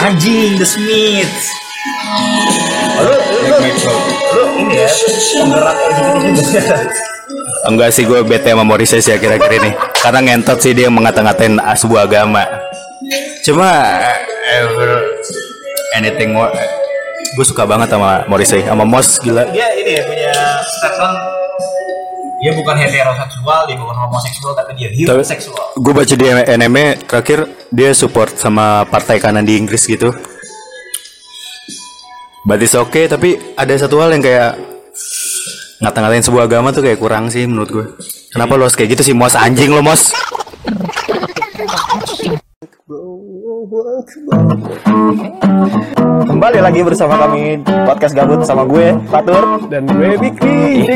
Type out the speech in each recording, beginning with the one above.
Anjing, The Smiths. Lu, lu, ini ya, penggerak. Enggak sih gue bete sama Morrissey sih akhir-akhir ini. Karena ngentot sih dia mengata-ngatain ah, sebuah agama. Cuma ever anything more Gue suka banget sama Morrissey Sama Mos gila. Dia ini ya punya statement dia bukan heteroseksual, dia bukan homoseksual, tapi dia bioseksual. Gue baca di NME terakhir dia support sama partai kanan di Inggris gitu But it's okay tapi ada satu hal yang kayak ngata-ngatain sebuah agama tuh kayak kurang sih menurut gue. Kenapa lo harus kayak gitu sih mos anjing lo mos? Kembali lagi bersama kami podcast gabut sama gue Fatur dan gue Bikri.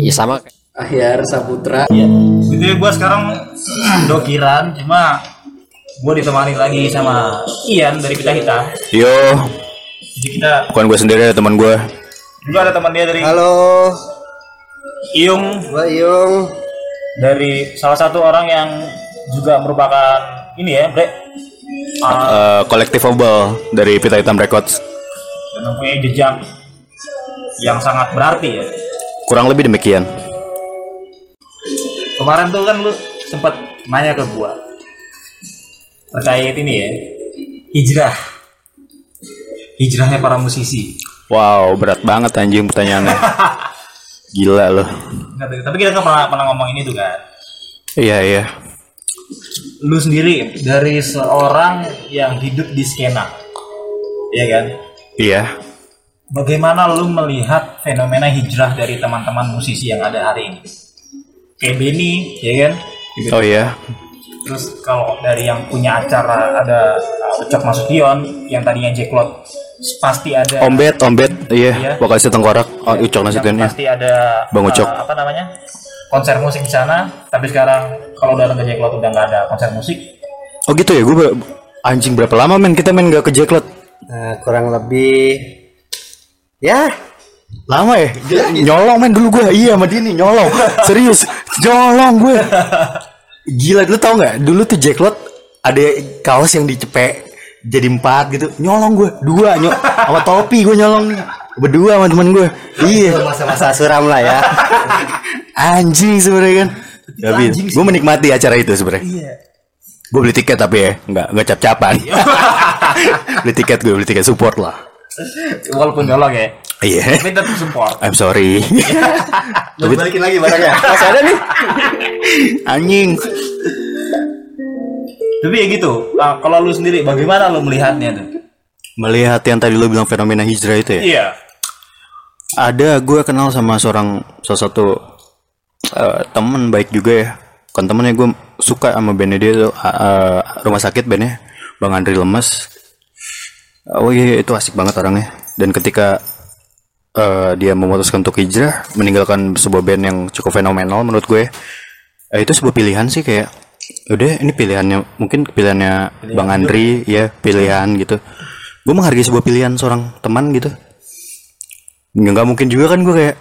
Iya sama Ahyar Saputra. Iya. Jadi gue sekarang dokiran, cuma gue ditemani lagi sama Ian dari Pita Hitam. Yo, Jadi kita bukan gue sendiri ada teman gue. juga ada teman dia dari Halo, Iung Mbak Yung. dari salah satu orang yang juga merupakan ini ya, Bre. Uh, kolektif Obel dari Pita Hitam Records. dan mempunyai jejak yang sangat berarti ya. Kurang lebih demikian. Kemarin tuh kan lu sempat nanya ke gua terkait ini ya, hijrah. Hijrahnya para musisi. Wow, berat banget anjing pertanyaannya. Gila lo. Nggak, tapi kita kan pernah, pernah ngomong ini tuh kan. Iya iya. Lu sendiri dari seorang yang hidup di skena. Iya kan? Iya. Bagaimana lu melihat fenomena hijrah dari teman-teman musisi yang ada hari ini? Kayak Benny, ya kan? Oh iya. Terus kalau dari yang punya acara ada Ucok Nasution yang tadinya Jack Lot pasti ada Ombet, Ombet, iya. Iya. Vokalisnya Tengkorak. Oh, Ucok yang Nasution ya. pasti ada Bang Ucok. uh, apa namanya? konser musik di sana, tapi sekarang kalau udah ke Jack Lot udah nggak ada konser musik. Oh gitu ya, gue anjing berapa lama men kita main gak ke Jacklot? Nah, kurang lebih ya Lama ya? nyolong men dulu gue, iya sama dia nih nyolong. Serius, nyolong gue. Gila dulu tau nggak? Dulu tuh Jacklot ada kaos yang dicepek jadi empat gitu, nyolong gue dua nyok sama topi gue nyolong berdua sama temen gue. Iya, masa-masa suram lah ya. anjing sebenarnya kan. Tapi gue menikmati acara itu sebenarnya. Iya. Gue beli tiket tapi ya nggak nggak cap-capan. beli tiket gue beli tiket support lah. Walaupun nyolong ya, Iya. tapi tetap support. I'm sorry. Lu balikin lagi barangnya. Masih ada nih. Anjing. Tapi ya gitu. Nah, kalau lu sendiri bagaimana lu melihatnya tuh? Melihat yang tadi lo bilang fenomena hijrah itu ya. Iya. Ada gue kenal sama seorang salah satu eh, temen baik juga ya. Kan temennya gue suka sama bandnya dia tuh eh, rumah sakit bandnya Bang Andri Lemes. Oh iya itu asik banget orangnya. Dan ketika eh, dia memutuskan untuk hijrah, meninggalkan sebuah band yang cukup fenomenal menurut gue, eh, itu sebuah pilihan sih kayak udah ini pilihannya mungkin pilihannya Bang Andri ya pilihan gitu. Gue menghargai sebuah pilihan seorang teman gitu nggak nggak mungkin juga kan gue kayak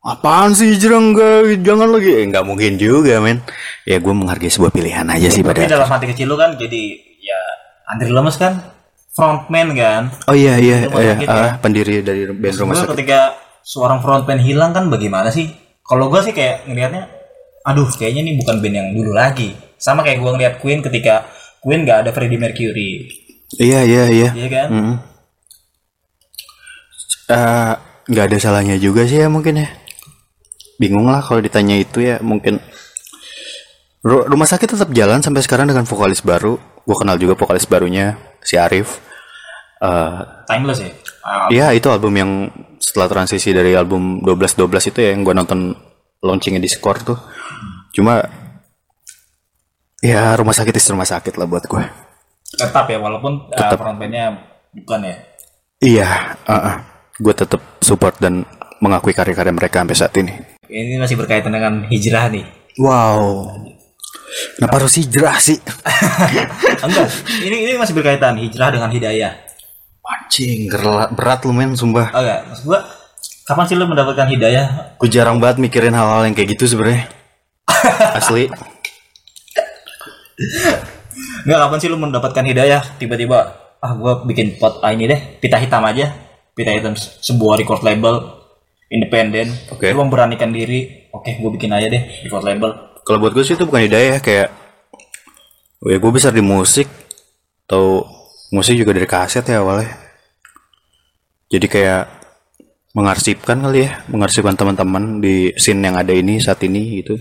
apaan sih hijrah enggak jangan lagi eh, nggak mungkin juga men ya gue menghargai sebuah pilihan aja sih Tapi pada dalam hati kecil lu kan jadi ya Andri Lemes kan frontman kan. oh iya iya iya ya. pendiri dari band rumah sakit ketika seorang frontman hilang kan bagaimana sih? Kalau gue sih kayak ngelihatnya, aduh kayaknya ini bukan band yang dulu lagi. Sama kayak gue ngeliat Queen ketika Queen nggak ada Freddie Mercury, iya iya iya iya kan? Mm. Eh, nggak ada salahnya juga sih ya mungkin ya bingung lah kalau ditanya itu ya mungkin Ru- rumah sakit tetap jalan sampai sekarang dengan vokalis baru gue kenal juga vokalis barunya si Arif Eh, Timeless ya. Iya itu album yang setelah transisi dari album 12-12 itu ya yang gue nonton launchingnya di Score tuh. Cuma ya rumah sakit is rumah sakit lah buat gue. tetap ya walaupun uh, frontman-nya bukan ya. Iya, gue tetap support dan mengakui karya-karya mereka sampai saat ini. Ini masih berkaitan dengan hijrah nih. Wow. Kenapa harus hijrah sih? Enggak, ini ini masih berkaitan hijrah dengan hidayah. Anjing, berat lu men, sumpah. Oh enggak, maksud gua kapan sih lu mendapatkan hidayah? Gue jarang banget mikirin hal-hal yang kayak gitu sebenarnya. Asli. Enggak, kapan sih lu mendapatkan hidayah? Tiba-tiba ah gua bikin pot ah, ini deh, pita hitam aja. Pita hitam se- sebuah record label independen. Oke. Lu memberanikan diri. Oke, gua bikin aja deh record label. Kalau buat gue sih itu bukan hidayah kayak oh ya gue besar di musik atau musik juga dari kaset ya awalnya. Jadi kayak mengarsipkan kali ya, mengarsipkan teman-teman di scene yang ada ini saat ini gitu.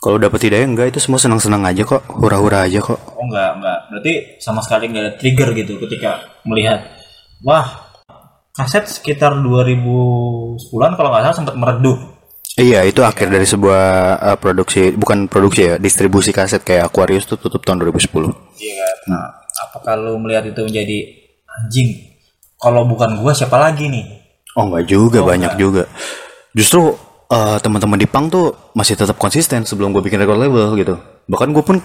Kalau dapat hidayah enggak itu semua senang-senang aja kok, hura-hura aja kok. Oh enggak, enggak. Berarti sama sekali enggak ada trigger gitu ketika melihat wah kaset sekitar 2010-an kalau nggak salah sempat meredup. Iya, itu akhir dari sebuah uh, produksi, bukan produksi ya, distribusi kaset kayak Aquarius tuh tutup tahun 2010. Iya kan. Nah, apakah lu melihat itu menjadi anjing? Kalau bukan gua siapa lagi nih? Oh enggak juga, banyak juga. Justru uh, teman-teman di Pang tuh masih tetap konsisten sebelum gue bikin record label gitu. Bahkan gue pun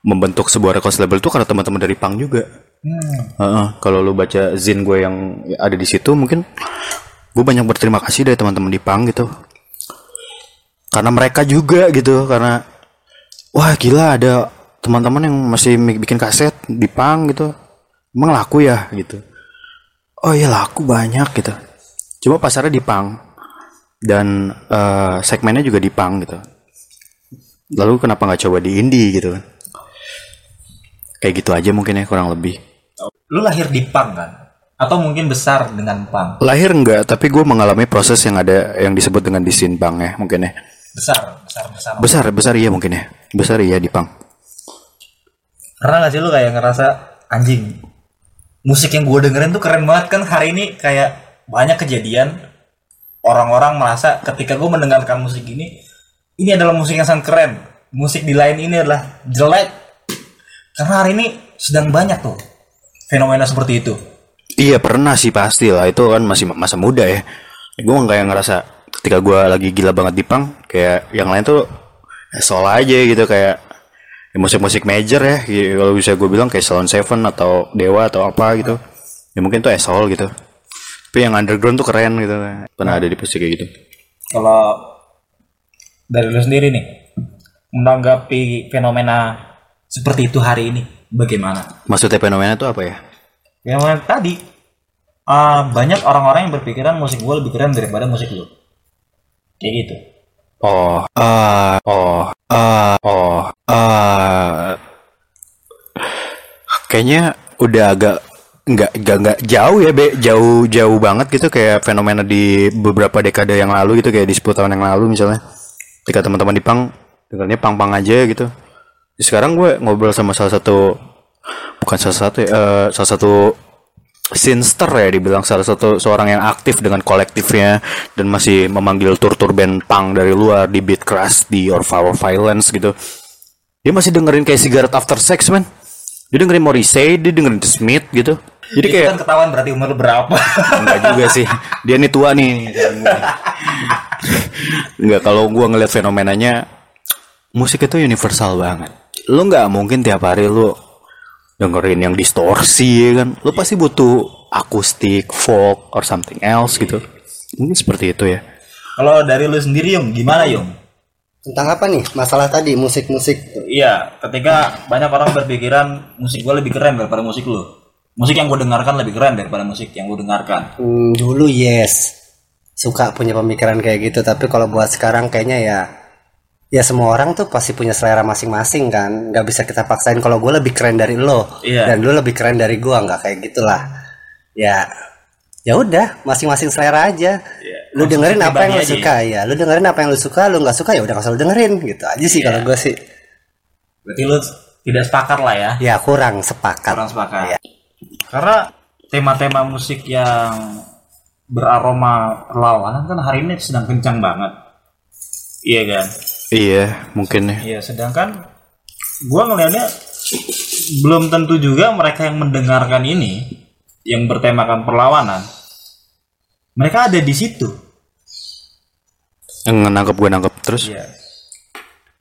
membentuk sebuah record label tuh karena teman-teman dari Pang juga. Heeh, kalau lu baca zin gue yang ada di situ mungkin gue banyak berterima kasih dari teman-teman di Pang gitu. Karena mereka juga gitu, karena wah gila ada teman-teman yang masih bikin kaset di Pang gitu. Emang laku ya gitu. Oh iya laku banyak gitu. Cuma pasarnya di Pang dan eh, segmennya juga di Pang gitu. Lalu kenapa nggak coba di indie gitu kan? Kayak gitu aja mungkin ya kurang lebih. Lu lahir di Pang kan? Atau mungkin besar dengan Pang? Lahir enggak, tapi gue mengalami proses yang ada yang disebut dengan disin Pang ya mungkin ya. Besar, besar, besar. Besar, besar iya mungkin ya. Besar iya di Pang. Pernah gak sih lu kayak ngerasa anjing? Musik yang gue dengerin tuh keren banget kan hari ini kayak banyak kejadian orang-orang merasa ketika gue mendengarkan musik ini ini adalah musik yang sangat keren. Musik di lain ini adalah jelek. Karena hari ini sedang banyak tuh fenomena seperti itu. Iya pernah sih pasti lah itu kan masih masa muda ya. Gue kayak ngerasa ketika gue lagi gila banget di pang kayak yang lain tuh ya soal aja gitu kayak ya musik-musik major ya kalau bisa gue bilang kayak Salon Seven atau Dewa atau apa gitu ya mungkin tuh esol gitu tapi yang underground tuh keren gitu pernah ada di posisi kayak gitu Kalau dari lu sendiri nih menanggapi fenomena seperti itu hari ini bagaimana? maksudnya fenomena tuh apa ya Yang tadi ah, banyak orang-orang yang berpikiran musik gue lebih keren daripada musik lu. Kayak gitu. oh ah oh ah oh ah kayaknya udah agak nggak nggak nggak jauh ya be. Jauh jauh banget gitu kayak fenomena di beberapa dekade yang lalu gitu kayak di 10 tahun yang lalu misalnya. Ketika teman-teman di pang dengarnya pang pang aja gitu. Sekarang gue ngobrol sama salah satu bukan salah satu ya, eh, salah satu sinster ya dibilang salah satu seorang yang aktif dengan kolektifnya dan masih memanggil tur-tur band punk dari luar di beat crash di Or Violence gitu. Dia masih dengerin kayak Cigarette After Sex man dia dengerin Morrissey dia dengerin The Smith gitu jadi Itu kayak kan ketahuan berarti umur berapa. Enggak juga sih. Dia nih tua nih. Enggak kalau gua ngeliat fenomenanya musik itu universal banget. Lu nggak mungkin tiap hari lu dengerin yang distorsi ya kan. Lu pasti butuh akustik, folk or something else gitu. Mungkin seperti itu ya. Kalau dari lu sendiri Yung, gimana Yung? Tentang apa nih? Masalah tadi musik-musik. Iya, ketika banyak orang berpikiran musik gue lebih keren daripada musik lu. Musik yang gue dengarkan lebih keren daripada musik yang gue dengarkan. Hmm, dulu yes. Suka punya pemikiran kayak gitu, tapi kalau buat sekarang kayaknya ya ya semua orang tuh pasti punya selera masing-masing kan. Nggak bisa kita paksain kalau gue lebih keren dari lo Iya. dan lu lebih keren dari gua nggak kayak gitulah. Ya ya udah masing-masing selera aja. Lu dengerin apa yang lu aja suka ya. Lu dengerin apa yang lu suka, lu nggak suka ya udah lu dengerin gitu aja sih kalau gue sih. Berarti lu tidak sepakat lah ya. Ya kurang sepakat. Kurang sepakat. Karena tema-tema musik yang beraroma perlawanan kan hari ini sedang kencang banget. Iya kan? Iya, mungkin ya. Iya, sedangkan gua ngelihatnya belum tentu juga mereka yang mendengarkan ini yang bertemakan perlawanan mereka ada di situ. Yang nangkep gue nangkep terus. Iya.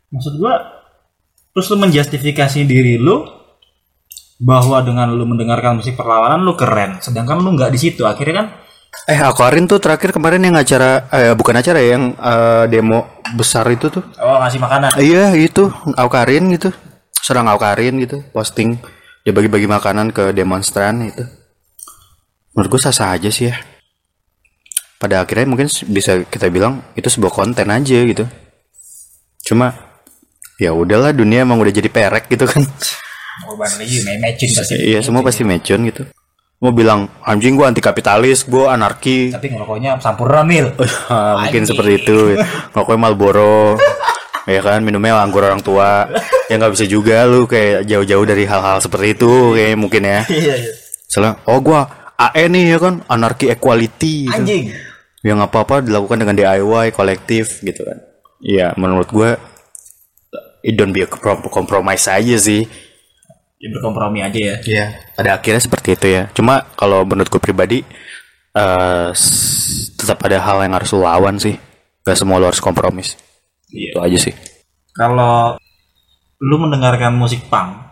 Maksud gua terus lu menjustifikasi diri lu bahwa dengan lu mendengarkan musik perlawanan lu keren, sedangkan lu nggak di situ. Akhirnya kan Eh Aquarin tuh terakhir kemarin yang acara eh bukan acara ya yang eh, demo besar itu tuh. oh ngasih makanan. Iya itu Aukarin gitu Serang Aukarin gitu Posting Dia bagi-bagi makanan ke demonstran itu Menurut gue sah-sah aja sih ya Pada akhirnya mungkin bisa kita bilang Itu sebuah konten aja gitu Cuma Ya udahlah dunia emang udah jadi perek gitu kan lagi matching pasti. Iya semua pasti mecun gitu Mau bilang anjing gue anti kapitalis Gue anarki Tapi ngerokoknya sampurna mil. Mungkin seperti itu ngerokoknya Marlboro ya kan minumnya anggur orang tua ya nggak bisa juga lu kayak jauh-jauh dari hal-hal seperti itu kayak mungkin ya Iya iya. soalnya oh gua AE nih ya kan anarki equality gitu. Anjing. Yang apa-apa dilakukan dengan DIY kolektif gitu kan Iya menurut gua it don't be a comprom- compromise aja sih Ya berkompromi aja ya. Iya. Pada akhirnya seperti itu ya. Cuma kalau menurut gue pribadi eh s- tetap ada hal yang harus lu lawan sih. Gak semua lu harus kompromis. Iya. Itu aja sih. Kalau lu mendengarkan musik punk,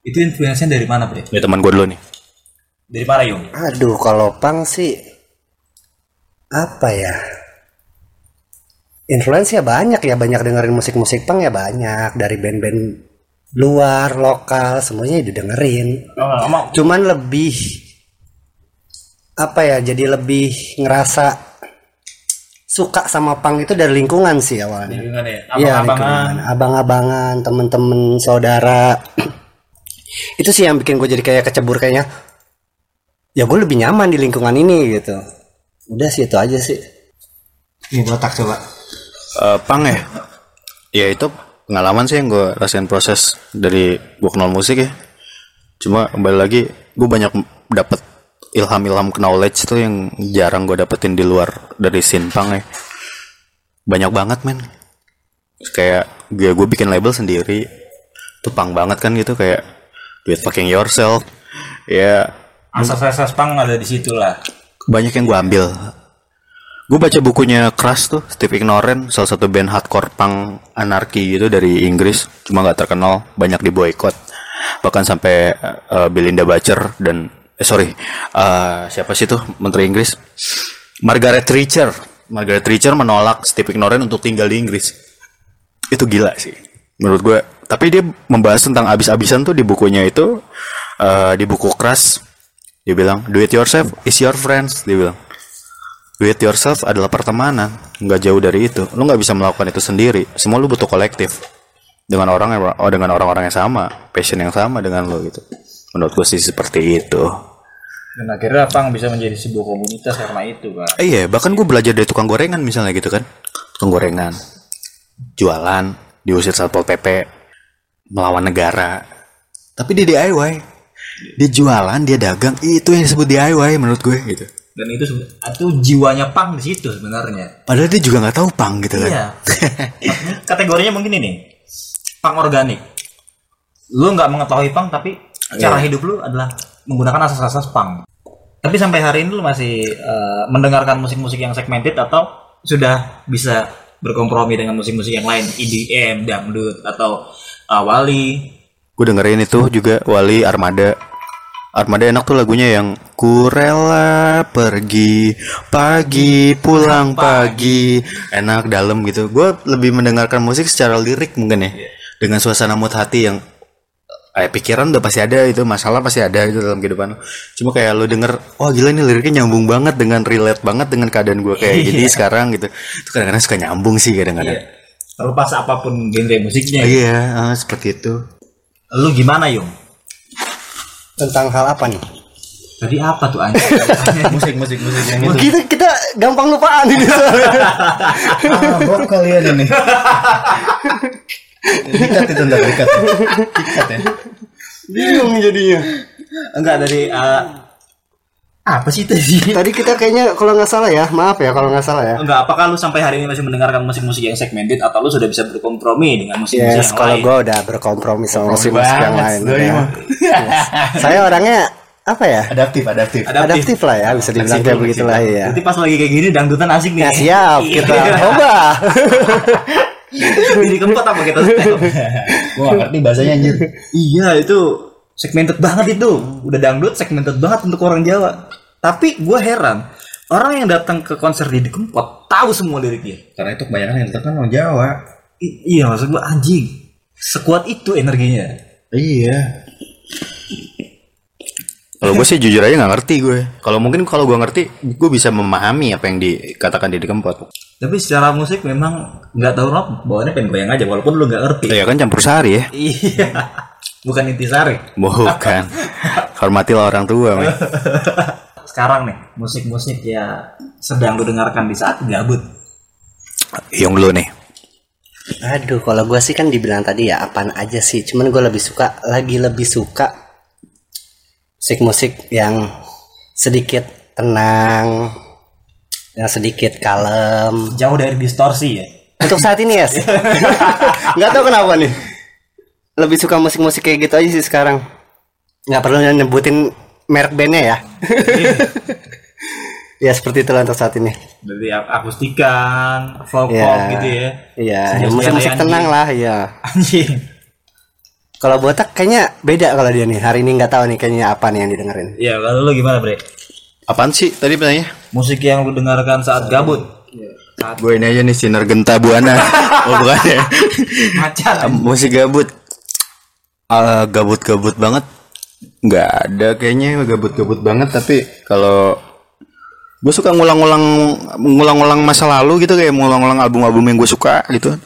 itu influence-nya dari mana, Bre? Ya teman gue dulu nih. Dari mana, Yung? Aduh, kalau pang sih apa ya? Influence ya banyak ya, banyak dengerin musik-musik pang ya banyak dari band-band luar, lokal, semuanya didengerin. Lama-lama Cuman lebih apa ya? Jadi lebih ngerasa suka sama pang itu dari lingkungan sih awalnya. lingkungan ya. Iya, Abang-abangan. lingkungan. abang-abangan, temen-temen, saudara. itu sih yang bikin gue jadi kayak kecebur kayaknya. Ya gue lebih nyaman di lingkungan ini gitu. Udah sih itu aja sih. Ini botak coba. Eh pang ya. Ya itu pengalaman sih yang gue rasain proses dari gue kenal musik ya. Cuma kembali lagi gue banyak dapat ilham-ilham knowledge tuh yang jarang gue dapetin di luar dari scene punk ya. Banyak banget men. Kayak gue gue bikin label sendiri. Tuh punk banget kan gitu kayak do it fucking yourself. Ya Asas-asas punk ada di situ lah. Banyak yang gue ambil. Gue baca bukunya Crash tuh Steve Ignorant salah satu band hardcore punk anarki gitu dari Inggris cuma nggak terkenal banyak di boykot bahkan sampai eh, Belinda Butcher dan eh sorry eh, siapa sih tuh Menteri Inggris? Margaret Thatcher. Margaret Thatcher menolak Steve Ignorant untuk tinggal di Inggris. Itu gila sih menurut gue tapi dia membahas tentang abis-abisan tuh di bukunya itu eh, di buku Crash dia bilang do it yourself is your friends. Dia bilang do it yourself adalah pertemanan nggak jauh dari itu. Lu nggak bisa melakukan itu sendiri. Semua lu butuh kolektif. Dengan orang yang oh, dengan orang-orang yang sama passion yang sama dengan lo gitu. Menurut gue sih seperti itu. Dan akhirnya punk bisa menjadi sebuah komunitas karena itu, Pak. Eh, iya bahkan gue belajar dari tukang gorengan misalnya gitu kan. Tukang gorengan. Jualan diusir satpol pp melawan negara. Tapi dia DIY dia jualan dia dagang itu yang disebut DIY menurut gue gitu Dan itu itu jiwanya punk di situ sebenarnya. padahal dia juga nggak tahu pang gitu kan Iya. Kategorinya mungkin ini. Punk organik. Lu nggak mengetahui punk tapi cara hidup lu adalah menggunakan asas-asas punk. Tapi sampai hari ini lu masih eh, mendengarkan musik-musik yang segmented atau sudah bisa berkompromi dengan musik-musik yang lain, EDM, dangdut atau eh, wali. Gue dengerin itu juga Wali Armada. Armada enak tuh lagunya yang ku rela pergi pagi pulang pagi. Enak dalam gitu. Gue lebih mendengarkan musik secara lirik mungkin ya. Dengan suasana mood hati yang eh, pikiran udah pasti ada itu masalah pasti ada itu dalam kehidupan cuma kayak lo denger wah gila ini liriknya nyambung banget dengan relate banget dengan keadaan gue kayak gini sekarang gitu. Itu kadang-kadang suka nyambung sih kadang-kadang. Terlepas apa pun genre musiknya. iya ah, seperti itu Lu gimana, Yung? Tentang hal apa nih? Tadi apa tuh anjing? musik, musik, musik yang itu. Kita kita gampang lupaan ini. Mabok kalian ini. Dikat itu enggak dikat. Dikat ya. Bingung jadinya. Enggak dari eh, apa sih tadi? Tadi kita kayaknya kalau nggak salah ya, maaf ya kalau nggak salah ya. Enggak, apakah lu sampai hari ini masih mendengarkan musik-musik yang segmented atau lu sudah bisa berkompromi dengan musik-musik Yes, yang kalau lain? gue udah berkompromi sama musik-musik yang lain. ya. Yes. Saya orangnya apa ya? adaptif adaptif Adaptif lah ya, bisa dibilang kayak begitulah ya. Nanti pas lagi kayak gini dangdutan asik nih. Ya siap, kita coba. Jadi keempat apa kita? gue gak ngerti bahasanya anjir iya, itu segmented banget itu udah dangdut segmented banget untuk orang Jawa tapi gue heran orang yang datang ke konser di Kempot tahu semua liriknya Karena itu kebanyakan yang datang kan orang Jawa. I- iya maksud gue anjing sekuat itu energinya Iya. Kalau gue sih jujur aja nggak ngerti gue. Kalau mungkin kalau gue ngerti, gue bisa memahami apa yang dikatakan di Kempot. tapi secara musik memang nggak tahu kenapa bawaannya pengen goyang aja walaupun lu nggak ngerti Ya kan campur sari ya. iya bukan intisari Bukan. Hormatilah orang tua, men. sekarang nih musik-musik ya sedang lu dengarkan di saat gabut Yang lu nih. Aduh, kalau gue sih kan dibilang tadi ya apaan aja sih. Cuman gue lebih suka, lagi lebih suka musik-musik yang sedikit tenang, yang sedikit kalem. jauh dari distorsi ya Untuk saat ini ya, nggak tahu kenapa nih. Lebih suka musik-musik kayak gitu aja sih sekarang. Nggak perlu nyebutin merek bandnya ya. ya seperti itulah untuk saat ini. dari ak- akustikan folk Ya. gitu ya Iya, ya, musik-musik tenang lah ya. anjing Kalau botak kayaknya beda kalau dia nih. Hari ini nggak tahu nih kayaknya apa nih yang didengerin. ya kalau lu gimana bre Apaan sih tadi pertanyaannya? musik yang lu dengarkan saat gabut Gue ini aja nih sinar genta buana. oh bukan ya. macan Musik gabut. Ah, gabut-gabut banget. Nggak ada kayaknya gabut-gabut banget. Tapi kalau gue suka ngulang-ngulang ngulang-ngulang masa lalu gitu kayak ngulang-ngulang album-album yang gue suka gitu.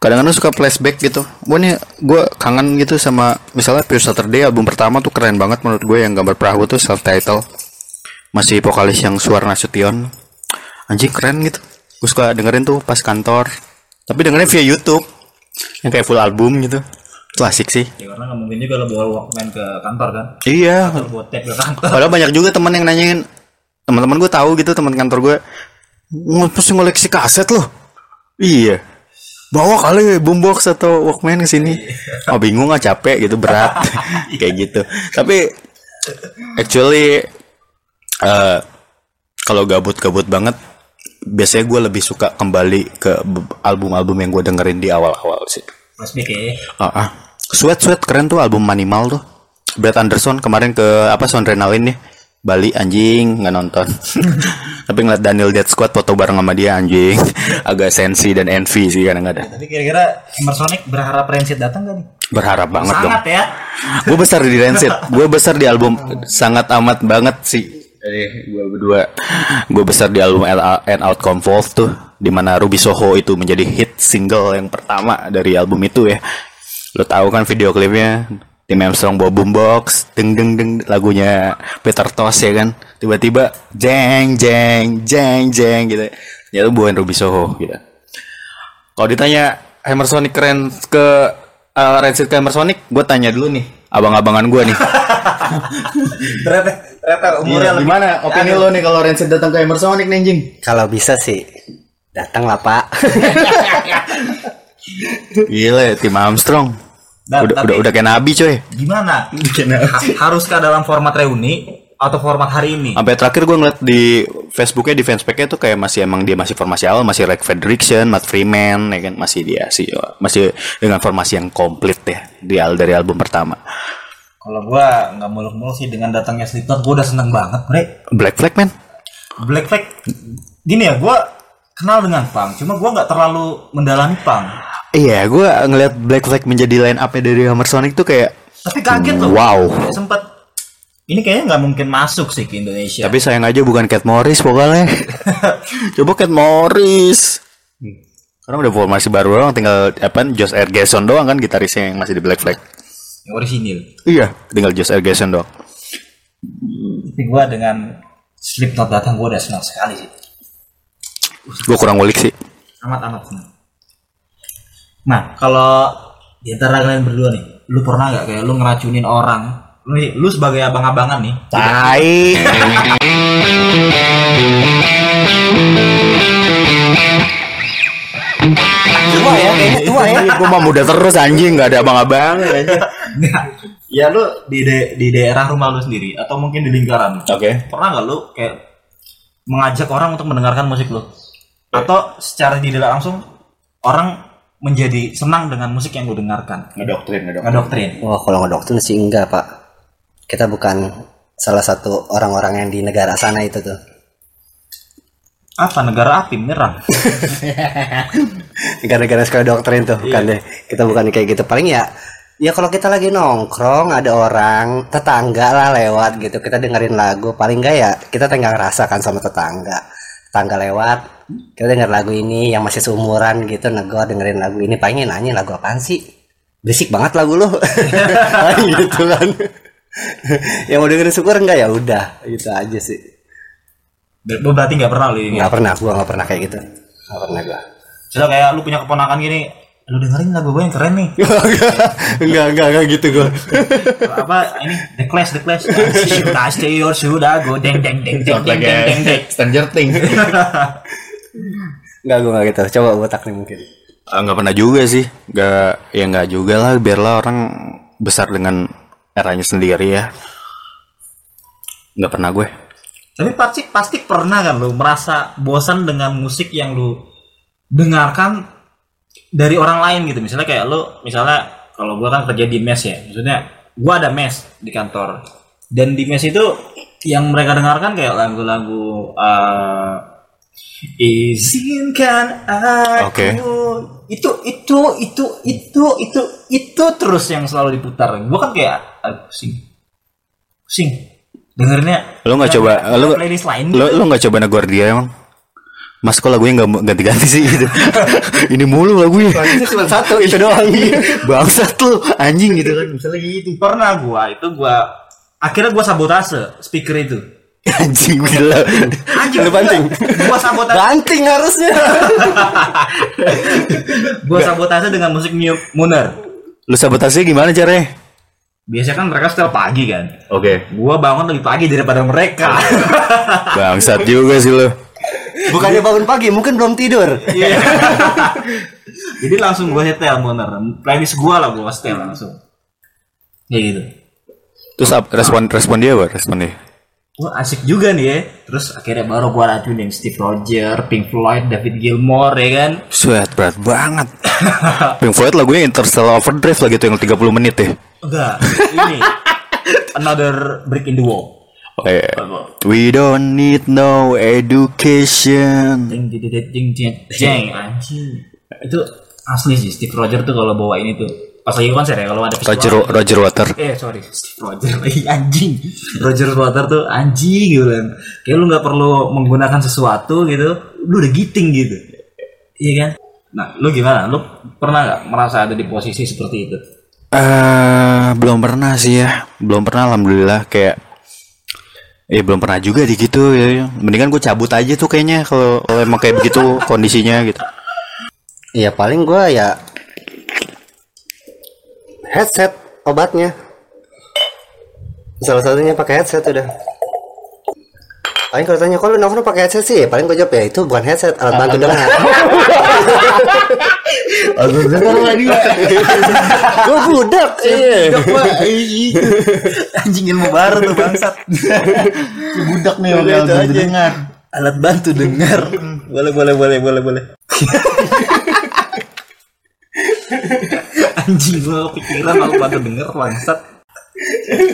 Kadang-kadang suka flashback gitu. Gue nih gue kangen gitu sama misalnya Pure Saturday album pertama tuh keren banget menurut gue yang gambar perahu tuh self title. Masih vokalis yang Suar Nasution. Anjing keren gitu. Gue suka dengerin tuh pas kantor. Tapi dengerin via YouTube yang kayak full album gitu. Itu asik sih. ya karena nggak mungkin juga lo bawa Walkman ke kantor kan Iya. kalau buat tape ke kantor Padahal banyak juga teman yang nanyain teman-teman gue tahu gitu teman kantor gue "Nge- pasti ngoleksi kaset loh. Iya. Bawa kali boombox atau Walkman ke sini. Oh bingung ah capek gitu berat kayak gitu. Tapi actually eh kalau gabut-gabut banget biasanya gue lebih suka kembali ke album-album yang gue dengerin di awal-awal sih. flashback ya Ah, ah. Sweat Sweat keren tuh album Manimal tuh. Brad Anderson kemarin ke apa Soundrenalin nih. Bali anjing nggak nonton. Tapi ngeliat Daniel Dead Squad foto bareng sama dia anjing. Agak sensi dan envy sih kadang-kadang. tapi kira-kira Emersonic berharap Rancid datang gak nih Berharap banget dong. sangat ya Gue besar di Rancid. Gue besar di album sangat amat banget sih. Dari gue berdua. Gue besar di album And Out Forth tuh. Di mana Ruby Soho itu menjadi hit single yang pertama dari album itu ya. Lo tahu kan video klipnya Tim Armstrong bawa boombox, deng deng deng lagunya Peter Tosh ya kan. Tiba-tiba jeng jeng jeng jeng gitu. Ya itu bukan Ruby Soho gitu. Kalau ditanya Hammersonic keren ke uh, Rancid ke Hammersonic, gue tanya dulu nih, abang-abangan gue nih. ternyata ternyata umurnya lebih Gimana opini lo nih kalau Rancid datang ke Hammersonic nih anjing? Kalau bisa sih datang lah Pak. Gila ya, tim Armstrong. Dan, udah, tapi- udah udah kayak nabi coy. gimana Ha- haruskah dalam format reuni atau format hari ini Sampai terakhir gue ngeliat di Facebooknya di fanspage tuh kayak masih emang dia masih formasi awal masih Rick Fredrickson, Matt Freeman, ya kan masih dia sih masih dengan formasi yang komplit ya di al dari album pertama. kalau gua nggak muluk-muluk sih dengan datangnya Slipknot gua udah seneng banget bre Black Flag man. Black Flag gini ya gua kenal dengan punk cuma gua nggak terlalu mendalami punk Iya, gue ngeliat Black Flag menjadi line up-nya dari Hammersonic tuh kayak tapi kaget loh wow. sempet ini kayaknya nggak mungkin masuk sih ke Indonesia Tapi sayang aja bukan Cat Morris pokoknya. Coba Cat Morris. Karena udah formasi baru doang tinggal apa Josh Ergerson doang kan gitarisnya yang masih di Black Flag. yang orisinil Iya, tinggal Josh Ergerson doang. tapi gua dengan Slipknot datang gua udah senang sekali sih Gue kurang ngulik sih. amat amat senang nah kalau di antara kalian berdua nih lu pernah nggak kayak lu ngeracunin orang? Lu nih lu sebagai abang-abangan nih Tai. Tua ya, kayaknya tua ya. Gue mah muda terus anjing. Nggak ada abang-abang ya lu di de- di daerah rumah lu sendiri atau mungkin di lingkaran. Oke. pernah nggak lu kayak mengajak orang untuk mendengarkan musik lu? Atau secara tidak langsung orang menjadi senang dengan musik yang gue dengarkan Ngedoktrin, ngedoktrin. ngedoktrin Wah kalau ngedoktrin sih enggak pak. Kita bukan salah satu orang-orang yang di negara sana itu tuh. apa negara api menyerang Negara-negara sekolah doktrin tuh bukan deh. Kita bukan kayak gitu. Paling ya ya kalau kita lagi nongkrong ada orang tetangga lah lewat gitu kita dengerin lagu paling enggak ya kita tinggal rasakan sama tetangga tetangga lewat kita denger lagu ini yang masih seumuran gitu nego dengerin lagu ini. Paling nanya lagu apaan sih? Berisik banget lagu lo gitu kan. Yang mau dengerin syukur enggak? Ya udah gitu aja sih. Berarti nggak pernah lo ya? nggak pernah gua nggak pernah kayak gitu. Nggak pernah gua. Coba kayak lu punya keponakan gini lu dengerin lagu gue yang keren nih. Enggak enggak enggak gitu gue apa ini? The Clash The Clash. Sudah stay or sudah go deng deng deng deng deng deng deng deng. Stranger Things enggak gua enggak gitu. Coba gua nih mungkin. Ah, nggak pernah juga sih. Nggak ya nggak juga lah. Biarlah orang besar dengan eranya sendiri ya. Nggak pernah gue. Tapi pasti pasti pernah kan lu merasa bosan dengan musik yang lu dengarkan dari orang lain gitu. Misalnya kayak lu misalnya kalau gua kan kerja di mes ya. Maksudnya gua ada mes di kantor. Dan di mes itu yang mereka dengarkan kayak lagu-lagu eh, izinkan aku. Oke. itu itu itu itu itu itu terus yang selalu diputar. Gua kan kayak aduh, pusing. Pusing. Dengerinnya Lo nggak coba- lo- playlist lain lo gitu. lo nggak coba negor dia emang? Mas kok lagunya nggak ganti-ganti sih gitu. Ini mulu lagunya cuma satu. Itu doang. Bangsat lu anjing gitu kan misalnya gitu. Pernah gua itu gua akhirnya gua sabotase speaker itu anjing gila. Anjing Lu banting? gua sabotase banting harusnya. Gua sabotase dengan musik New Mooner. Lu sabotase gimana caranya biasanya kan mereka setel pagi kan? Oke. Gua bangun lebih pagi daripada mereka. Bangsat juga sih lo bukannya bangun pagi mungkin belum tidur. Iya. jadi langsung gua setel Mooner. Playlist gua lah gua setel langsung. Kayak gitu. Terus respon respon dia apa? Respon dia Wah asik juga nih ya. Terus akhirnya baru gua racunin Steve Roger, Pink Floyd, David Gilmour ya kan? Sweat berat banget. Pink Floyd lagunya Interstellar Overdrive lagi tuh yang 30 menit ya. Enggak, ini. Another Brick in the Wall. Oke. We don't need no education. Jeng jeng jeng jeng anjing. Itu asli sih Steve Roger tuh kalau bawa ini tuh Pas lagi konser ya kalau ada visual Roger, Roger Water. Eh sorry. Roger lagi anjing. Roger Water tuh anjing gitu kan. Kayak lu nggak perlu menggunakan sesuatu gitu Lu udah giting gitu. Iya kan? Nah lu gimana? Lu pernah nggak merasa ada di posisi seperti itu? Eh, belum pernah sih ya. Belum pernah alhamdulillah. Kayak Eh belum pernah juga di gitu ya. Mendingan gue cabut aja tuh kayaknya kalau emang kayak begitu kondisinya gitu. Iya paling gua ya headset obatnya. Salah satunya pakai headset udah. Paling kalau tanya kalau nongkrong pakai headset sih, paling gue jawab ya itu bukan headset, alat bantu dengar. gue budak, iya. Anjing ilmu baru tuh bangsat. budak nih Udah, itu aja. dengar. Alat bantu dengar. boleh boleh boleh boleh boleh. Anjing gua kepikiran alat bantu dengar bangsat.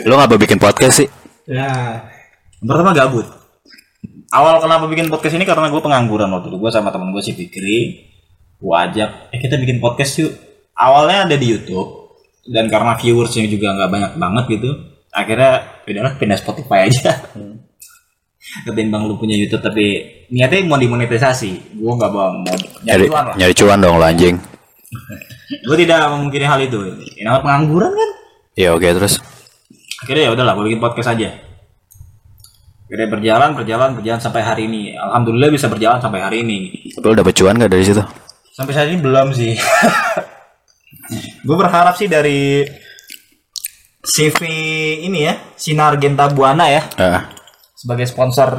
Lo ngapa bikin podcast sih? Ya. Pertama gabut. Awal kenapa bikin podcast ini karena gue pengangguran waktu itu. Gue sama temen gue si Fikri. Gue ajak, eh kita bikin podcast yuk. Awalnya ada di YouTube. Dan karena viewersnya juga nggak banyak banget gitu. Akhirnya udahlah pindah Spotify aja. Ketimbang lu punya YouTube tapi niatnya mau dimonetisasi. Gue nggak mau, mau nyari Nyari, cuan lah. nyari cuan dong lo anjing. Gue tidak memungkiri hal itu. Ini namanya pengangguran kan? Ya oke terus. akhirnya ya udahlah gue bikin podcast aja akhirnya berjalan berjalan berjalan sampai hari ini alhamdulillah bisa berjalan sampai hari ini Lo dapet cuan gak dari situ? sampai saat ini belum sih gue berharap sih dari CV ini ya Sinar Genta Buana ya Ah, sebagai sponsor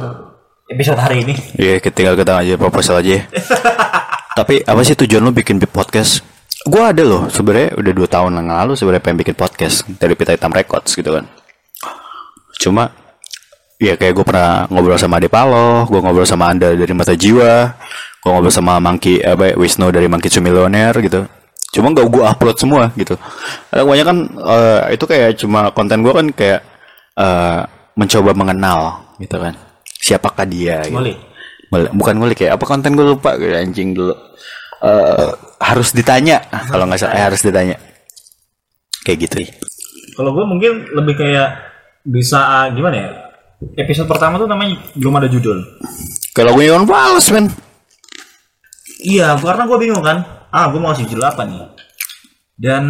episode hari ini iya kita tinggal kita aja proposal aja. ya. Tapi apa sih tujuan lo bikin podcast? Gua ada loh sebenarnya udah dua tahun yang lalu sebenarnya pengen bikin podcast dari Pita Hitam Records gitu kan. Cuma ya kayak gue pernah ngobrol sama Ade Palo, gue ngobrol sama Anda dari Mata Jiwa, gue ngobrol sama Mangki apa ya, Wisnu dari Mangki Millionaire gitu. cuma gak gue upload semua gitu banyak kan eh, itu kayak cuma konten gue kan kayak eh, mencoba mengenal gitu kan siapakah dia gitu. Bukan ngulik ya apa konten gue lupa gitu, anjing dulu Eh, harus ditanya kalau nggak salah eh, harus ditanya kayak gitu Kalau gue mungkin lebih kayak bisa ah, gimana ya? Episode pertama tuh namanya belum ada judul. kalau gue Iwan Fals men Iya, karena gue bingung kan. Ah, gue mau kasih judul apa nih? Dan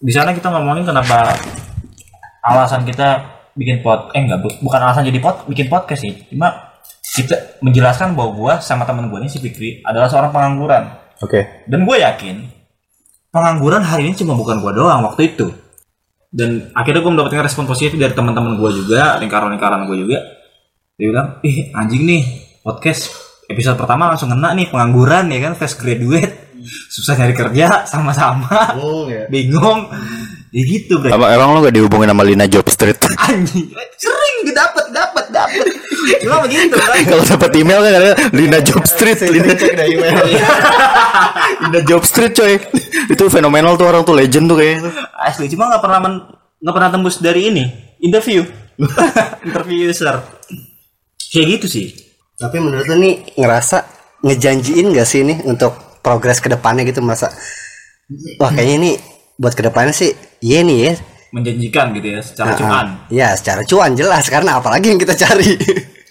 di sana kita ngomongin kenapa alasan kita bikin pod eh enggak bu- bukan alasan jadi pod bikin podcast sih cuma kita menjelaskan bahwa gue sama temen gue ini si Fikri adalah seorang pengangguran. Oke. Dan gue yakin pengangguran hari ini cuma bukan gue doang waktu itu. Dan akhirnya gue mendapatkan respon positif dari teman-teman gue juga lingkaran-lingkaran gue juga. Dia bilang ih anjing nih podcast episode pertama langsung kena nih pengangguran ya kan? Fresh graduate. Susah nyari kerja sama-sama. Bingung ya. Gitu bre. Apa, emang lo gak dihubungin sama Lina Job Street? Anjing sering dapat dapat dapat cuma begitu kan kalau dapat email kan ada Lina Job Street. Lina, Lina Job Street coy. Itu fenomenal tuh orang tuh legend tuh kayaknya asli cuma nggak pernah men- nggak pernah tembus dari ini interview. Interview user kayak gitu sih. Tapi menurut lu nih ngerasa ngejanjiin gak sih nih untuk progres ke depannya gitu masa wah kayaknya ini buat ke depannya sih iya nih ya. Menjanjikan gitu ya secara Ah, cuan Ya secara cuan jelas karena apalagi yang kita cari.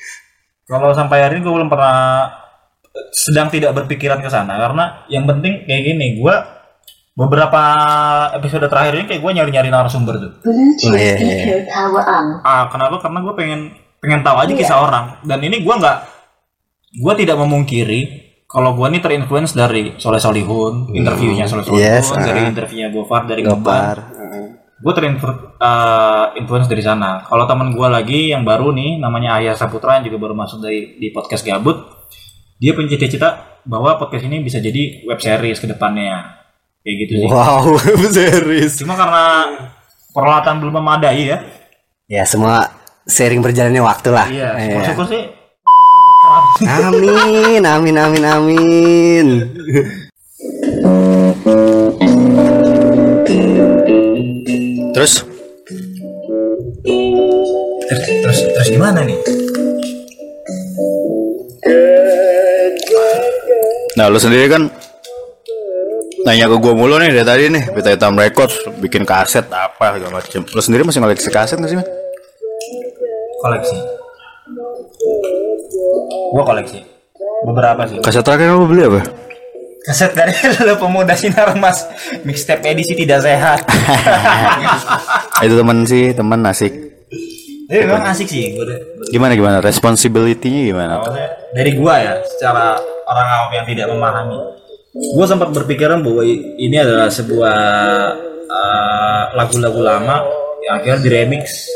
kalau sampai hari ini gue belum pernah sedang tidak berpikiran ke sana karena yang penting kayak gini gue beberapa episode terakhir ini kayak gue nyari-nyari narasumber tuh Oh, iya, iya. on. ah kenapa karena gue pengen pengen tahu aja kisah orang dan ini gue nggak gue tidak memungkiri kalau gue nih terinfluence dari Soleh Solihun interviewnya Soleh Solihun Yes, dari ah. interviewnya Gofar dari Gopar. Gue terinfluence dari sana kalau teman gue lagi yang baru nih namanya Ayah Saputra yang juga baru masuk dari di podcast gabut dia punya cita-cita bahwa podcast ini bisa jadi web series ke depannya kayak gitu sih Wow, serius. cuma karena peralatan belum memadai ya Ya semua sering berjalannya waktu lah. iya Iya. syukur sih Amin, amin, amin, amin. terus? Terus terus, terus gimana nih? Nah lu sendiri kan nanya ke gue mulu nih dari tadi nih Pita Hitam Records bikin kaset apa segala macem. Lu sendiri masih ngoleksi kaset gak sih men? koleksi. Gua koleksi. Beberapa sih. Kaset terakhir lu beli apa? Kaset dari Lelo Pemuda Sinar Mas. Mixtape edisi tidak sehat. Itu teman sih teman asik. Tapi memang asik sih. Gua deh. gimana gimana? Responsibility-nya gimana? Maksudnya, dari gua ya secara orang awam yang tidak memahami. Gua sempat berpikiran bahwa ini adalah sebuah uh, lagu-lagu lama yang akhirnya diremix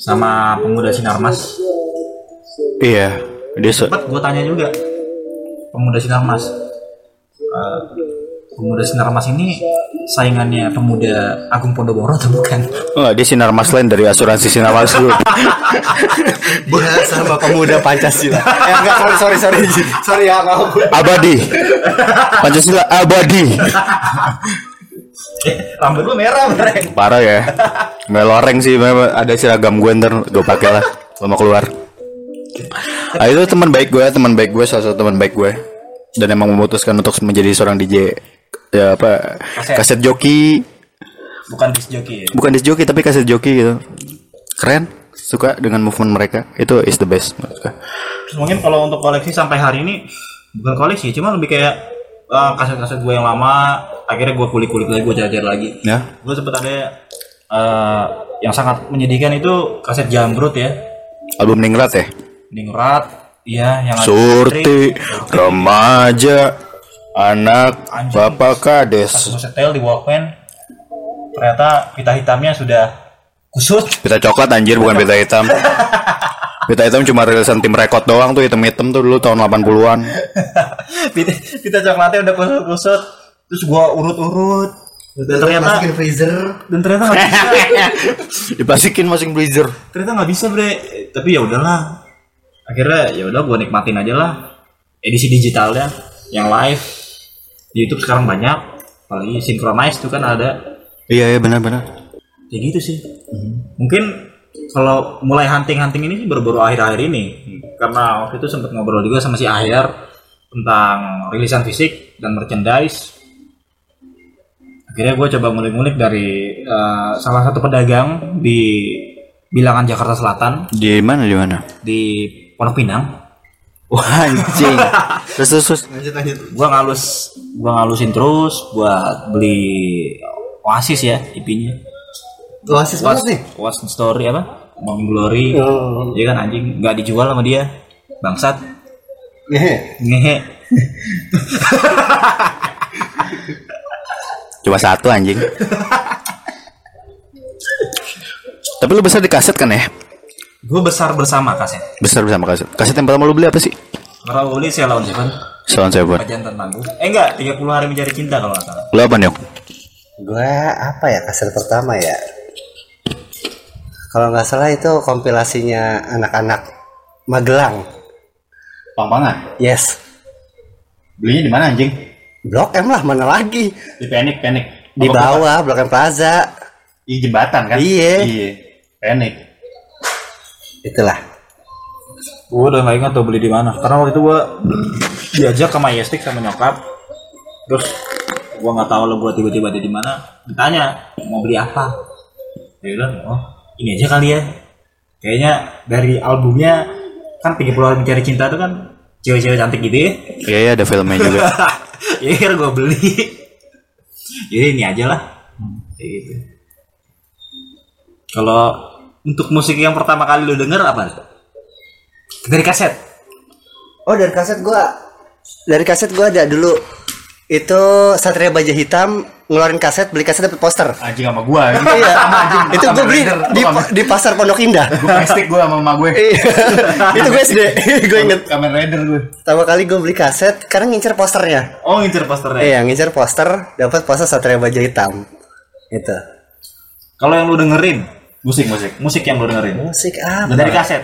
sama pemuda Sinarmas iya. Dia se- sempat gue tanya juga pemuda Sinarmas Eh, pemuda Sinarmas ini saingannya pemuda Agung Podomoro atau bukan Enggak, dia sinar mas lain dari asuransi sinar mas. Buat sama pemuda Pancasila. eh enggak, sorry, sorry, sorry. Sorry ya, mau. abadi Pancasila abadi Eh, rambut lu merah mereka parah ya meloreng sih memang ada seragam gue ntar gue pakai lah kalau mau keluar ah, itu teman baik gue teman baik gue salah satu teman baik gue. Dan emang memutuskan untuk menjadi seorang DJ ya apa Kaset. kaset joki. Bukan disc joki ya? Bukan disc joki tapi kaset joki gitu. Keren suka dengan movement mereka. Itu is the best. Terus mungkin kalau untuk koleksi sampai hari ini bukan koleksi cuma lebih kayak eh, kaset-kaset gue yang lama akhirnya gue kulik-kulik lagi gue jajar lagi. Ya. Gue sempet ada eh, yang sangat menyedihkan itu kaset Jambrut ya. Album ningrat ya Ningrat iya yang Surti, remaja, anak, Anjing. bapak kades. Pas gue setel di Walkman ternyata pita hitamnya sudah kusut Pita coklat anjir bukan pita hitam. Pita hitam cuma rilisan tim rekod doang tuh hitam-hitam tuh dulu tahun 80-an. pita, pita coklatnya udah kusut kusut terus gua urut-urut dan ternyata Masukin freezer. dan ternyata nggak bisa Diplastikin masing freezer. ternyata nggak bisa bre tapi ya udahlah akhirnya ya udah gua nikmatin aja lah. Edisi digitalnya yang live. Di YouTube sekarang banyak. Apalagi synchronize itu kan ada. Iya iya benar-benar. kayak gitu sih. Mungkin kalau mulai hunting-hunting ini sih baru-baru akhir-akhir ini. Karena waktu itu sempat ngobrol juga sama si Ahyar tentang rilisan fisik dan merchandise. Akhirnya gue coba ngulik-ngulik dari eh, salah satu pedagang di bilangan Jakarta Selatan. Di mana di mana? di Pondok Pinang Wah anjing. terus terus terus. gua ngalus gua ngalusin terus buat beli Oasis ya IP-nya Oasis banget nih. Oasis Story apa Morning Glory Oh. Dia kan anjing nggak dijual sama dia bangsat Ngehe. ngehe Cuma satu anjing. Tapi lu besar di kaset kan ya? Gue besar bersama kaset Besar bersama kaset. Kaset yang pertama lu beli apa sih? Karena beli saya lawan Seven Sound Seven. Kajian tentang gue Eh enggak 30 hari mencari cinta kalau nggak salah Lu apa nih? Gue apa ya kaset pertama ya? Kalau nggak salah itu kompilasinya anak-anak Magelang. Pampangan. Yes. Belinya di mana anjing? Blok M lah mana lagi? Di Panik, Panik. Di bawah Blok M Plaza. Di jembatan kan? Iya. Iya. Panik. Itulah. gue udah nggak ingat tuh beli di mana. Karena waktu itu gue diajak ke Majestic sama nyokap. Terus gue nggak tahu lo gue tiba-tiba ada di mana. Ditanya mau beli apa? Dia bilang oh ini aja kali ya. Kayaknya dari albumnya kan 30 hari mencari cinta itu kan cewek-cewek cantik gitu ya. Iya, iya ada filmnya juga. ya akhirnya gue beli. Jadi ini aja lah. Kayak gitu. Kalau untuk musik yang pertama kali lo denger apa dari kaset Oh dari kaset gua dari kaset gua ada dulu itu Satria Baja Hitam ngeluarin kaset beli kaset dapet poster. anjing sama gua. iya. itu gua beli di, di pasar Pondok Indah. Gua plastik gua sama mama gue. Iya. itu gue SD. gue inget. Kamen Rider gue. Pertama kali gue beli kaset karena ngincer posternya. oh ngincer posternya Iya, ngincer poster, dapat poster Satria Baja Hitam. Itu. kalau yang lu dengerin musik musik musik yang lu dengerin Musik apa? dari kaset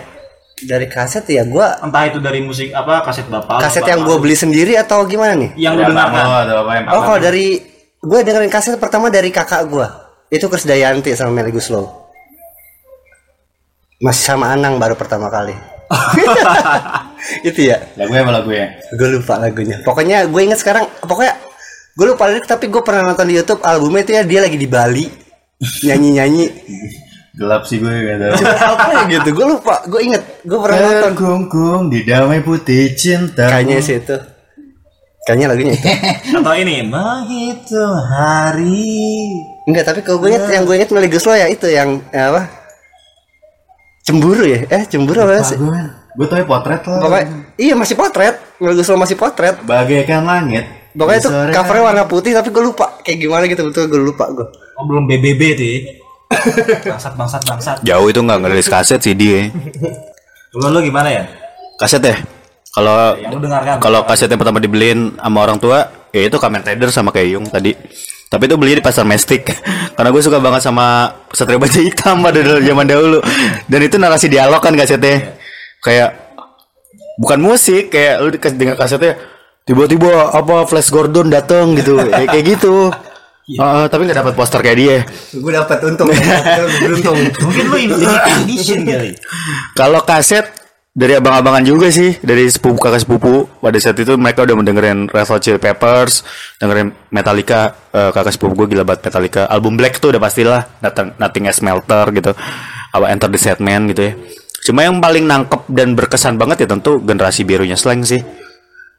Dari kaset ya gua entah itu dari musik apa kaset bapak kaset bapak yang gue beli sendiri atau gimana nih? yang lu dengarkan apa yang Oh, kalau dari gue dengerin kaset pertama dari kakak gue. Itu Chris Dayanti sama Melly Guslow. Masih sama Anang baru pertama kali. itu ya. lagu apa lagu ya? Gue lupa lagunya. Pokoknya gue inget sekarang. Pokoknya gue lupa lirik tapi gue pernah nonton di YouTube albumnya itu ya dia lagi di Bali nyanyi nyanyi. Gelap sih gue gak tahu. apa ya gitu? Gue lupa. Gue inget. Gue pernah nonton. Kungkung di damai putih cinta. Kayaknya sih itu. Kayaknya lagunya itu. atau ini menghitung hari Enggak, tapi kalau gue inget yang gue inget Melly Guslow ya itu yang eh, apa? Cemburu ya? Eh, cemburu apa sih? Gue gue tau ya potret lah. Pokoknya iya masih potret. Melly Guslow masih potret. Bagaikan langit. Pokoknya itu covernya warna putih tapi gue lupa kayak gimana gitu betul gue lupa gue. oh belum BBB tuh ya. Bangsat bangsat bangsat Jauh itu nggak ngerilis kaset sih dia. kalau lu gimana ya Kaset ya? Kalau dengarkan kalau kaset yang pertama dibeliin sama orang tua, ya itu Kamen Rider sama kayak Yung tadi. Tapi itu beli di pasar Mestik. Karena gue suka banget sama Satria Baja Hitam pada zaman dahulu. Dan itu narasi dialog kan kasetnya. Kayak bukan musik, kayak lu dengar kasetnya tiba-tiba apa Flash Gordon datang gitu. Ya, kayak gitu. Heeh, tapi nggak dapat poster kayak dia. Gue dapat untung, beruntung. mungkin lu limited edition kali Kalau kaset dari abang-abangan juga sih, dari sepupu kakak sepupu. Pada saat itu mereka udah mendengerin Red Hot Chili Peppers, dengerin Metallica, eh, kakak sepupu gue gila banget Metallica. Album Black tuh udah pastilah, Nothing, Nothing Else Melter gitu, apa Enter the Sandman gitu ya. Cuma yang paling nangkep dan berkesan banget ya tentu generasi birunya Slang sih.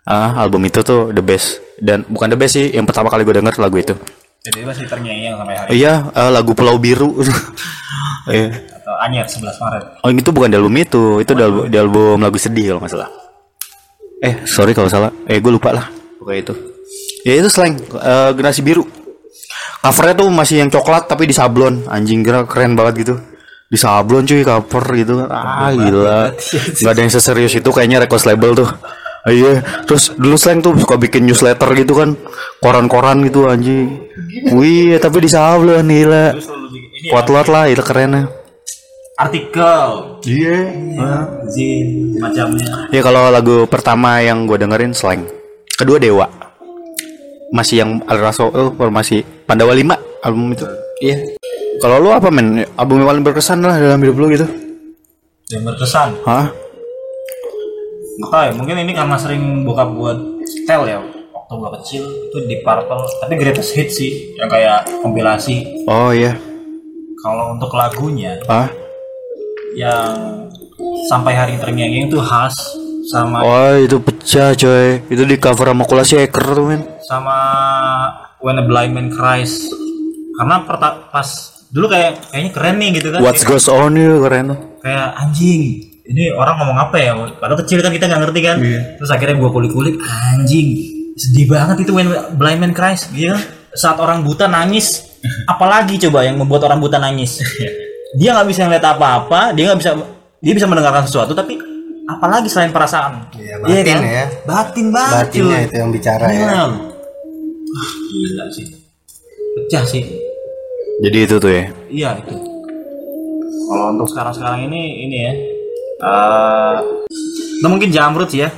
Ah, album itu tuh the best dan bukan the best sih, yang pertama kali gue denger lagu itu. Jadi masih terngiang sampai hari Iya, eh, lagu Pulau Biru. Iya. atau Anyer 11 Maret Oh itu bukan album itu, itu album, di album lagu sedih kalau nggak salah. Eh sorry kalau salah, eh gue lupa lah pokoknya itu. Ya itu slang eh, generasi biru. Covernya tuh masih yang coklat tapi di sablon, anjing kira keren banget gitu. Di sablon cuy cover gitu, ah gila. Gak ada yang seserius itu kayaknya record label tuh. Iya, terus dulu slang tuh suka bikin newsletter gitu kan, koran-koran gitu anjing. Wih, tapi di sablon gila. Kuat-kuat lah, itu kerennya. artikel Iya. zin macamnya Ya kalau lagu pertama yang gue dengerin slang. Kedua Dewa. masih yang Al Raso oh, formasi Pandawa 5 album itu. Iya. Kalau lu apa men? Album yang paling berkesan lah dalam hidup lu gitu. yang berkesan Hah? Tahu ya, mungkin ini karena sering bokap buat setel ya waktu gua kecil itu di Purple tapi greatest hit sih yang kayak kompilasi Oh iya. kalau untuk lagunya Hah? yang sampai hari terngiang itu khas sama Oh itu pecah coy. Itu di cover sama Kula Shaker tuh men. sama When a Blind Man Cries karena pas dulu kayak kayaknya keren nih gitu kan What kayak, goes on itu keren tuh. kayak anjing ini orang ngomong apa ya padahal kecil kan kita nggak ngerti kan terus akhirnya gua kulik-kulik anjing sedih banget itu When Blind Man Cries gitu kan. saat orang buta nangis apalagi coba yang membuat orang buta nangis dia nggak bisa ngeliat apa-apa dia nggak bisa dia bisa mendengarkan sesuatu tapi apalagi selain perasaan Iya, batin ya. batin banget Batinnya cuy. itu yang bicara ya. Lu. Wah, gila sih pecah sih Jadi itu tuh ya. iya itu kalau untuk sekarang-sekarang ini ini ya eh nah mungkin jamrut sih ya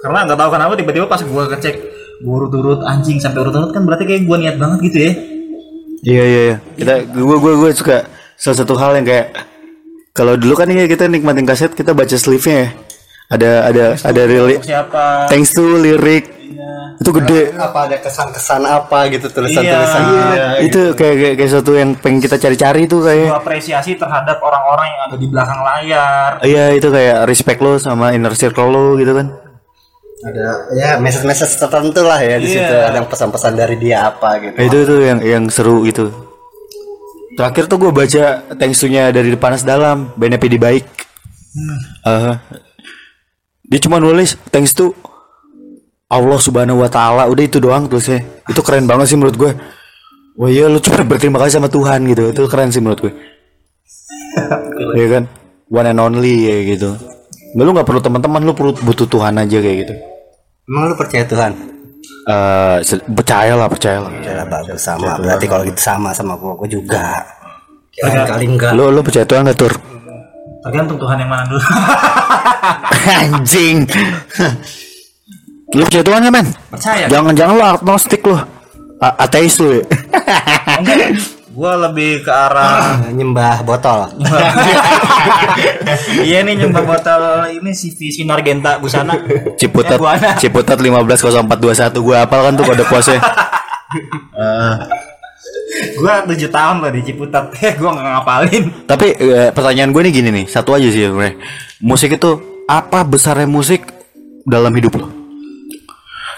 karena nggak tahu kenapa tiba-tiba pas gua ngecek urut-urut anjing sampai urut-urut kan berarti kayak gua niat banget gitu ya Iya iya iya. Kita gua gua gua suka salah satu hal yang kayak kalau dulu kan ya kita nikmatin kaset kita baca sleeve-nya ya. Ada ada ada lirik Untuk siapa thanks to lirik itu gede. Apa ada kesan-kesan apa gitu tulisan-tulisan. Iya. itu kayak, kayak kayak sesuatu yang pengen kita cari-cari tuh kayak gua apresiasi terhadap orang-orang yang ada di belakang layar iya itu kayak respect lo sama inner circle lo gitu kan. Ada ya message-message tertentu lah ya di Iya. situ. Ada pesan-pesan dari dia apa gitu. Nah, itu tuh yang yang seru gitu. Terakhir tuh gue baca thanks to-nya dari Panas Dalam, bandnya PD Baik. Eh, dia cuma nulis thanks to Allah Subhanahu wa taala. Udah itu doang tulisnya. Itu keren banget sih menurut gue. Wah iya lu cuma berterima kasih sama Tuhan gitu. Itu keren sih menurut gue. Iya kan? One and only ya gitu. Lu nggak perlu teman-teman, lu perlu butuh Tuhan aja kayak gitu. Emang lu percaya Tuhan? Eh, se- percaya lah, percaya lah. Ya bagus sama. Berarti kalau gitu sama sama gua, gua juga. Kirain kali enggak. Lu lu percaya Tuhan nggak tur? tergantung Tuhan yang mana dulu Anjing. lu percaya Tuhan nggak men? percaya Jangan-jangan lu agnostik lu. A- ateis lu ya? enggak gua lebih ke arah Nyembah botol. iya nih nyumbang botol ini CV Sinar Genta Busana Ciputat, Ya, Buana. Ciputat 150421 gua apal kan tuh kode posnya. gua tujuh tahun loh di Ciputat eh gua nggak ngapalin Tapi eh, pertanyaan gue nih gini nih, satu aja sih sebenarnya. Musik itu apa besarnya musik dalam hidup lo?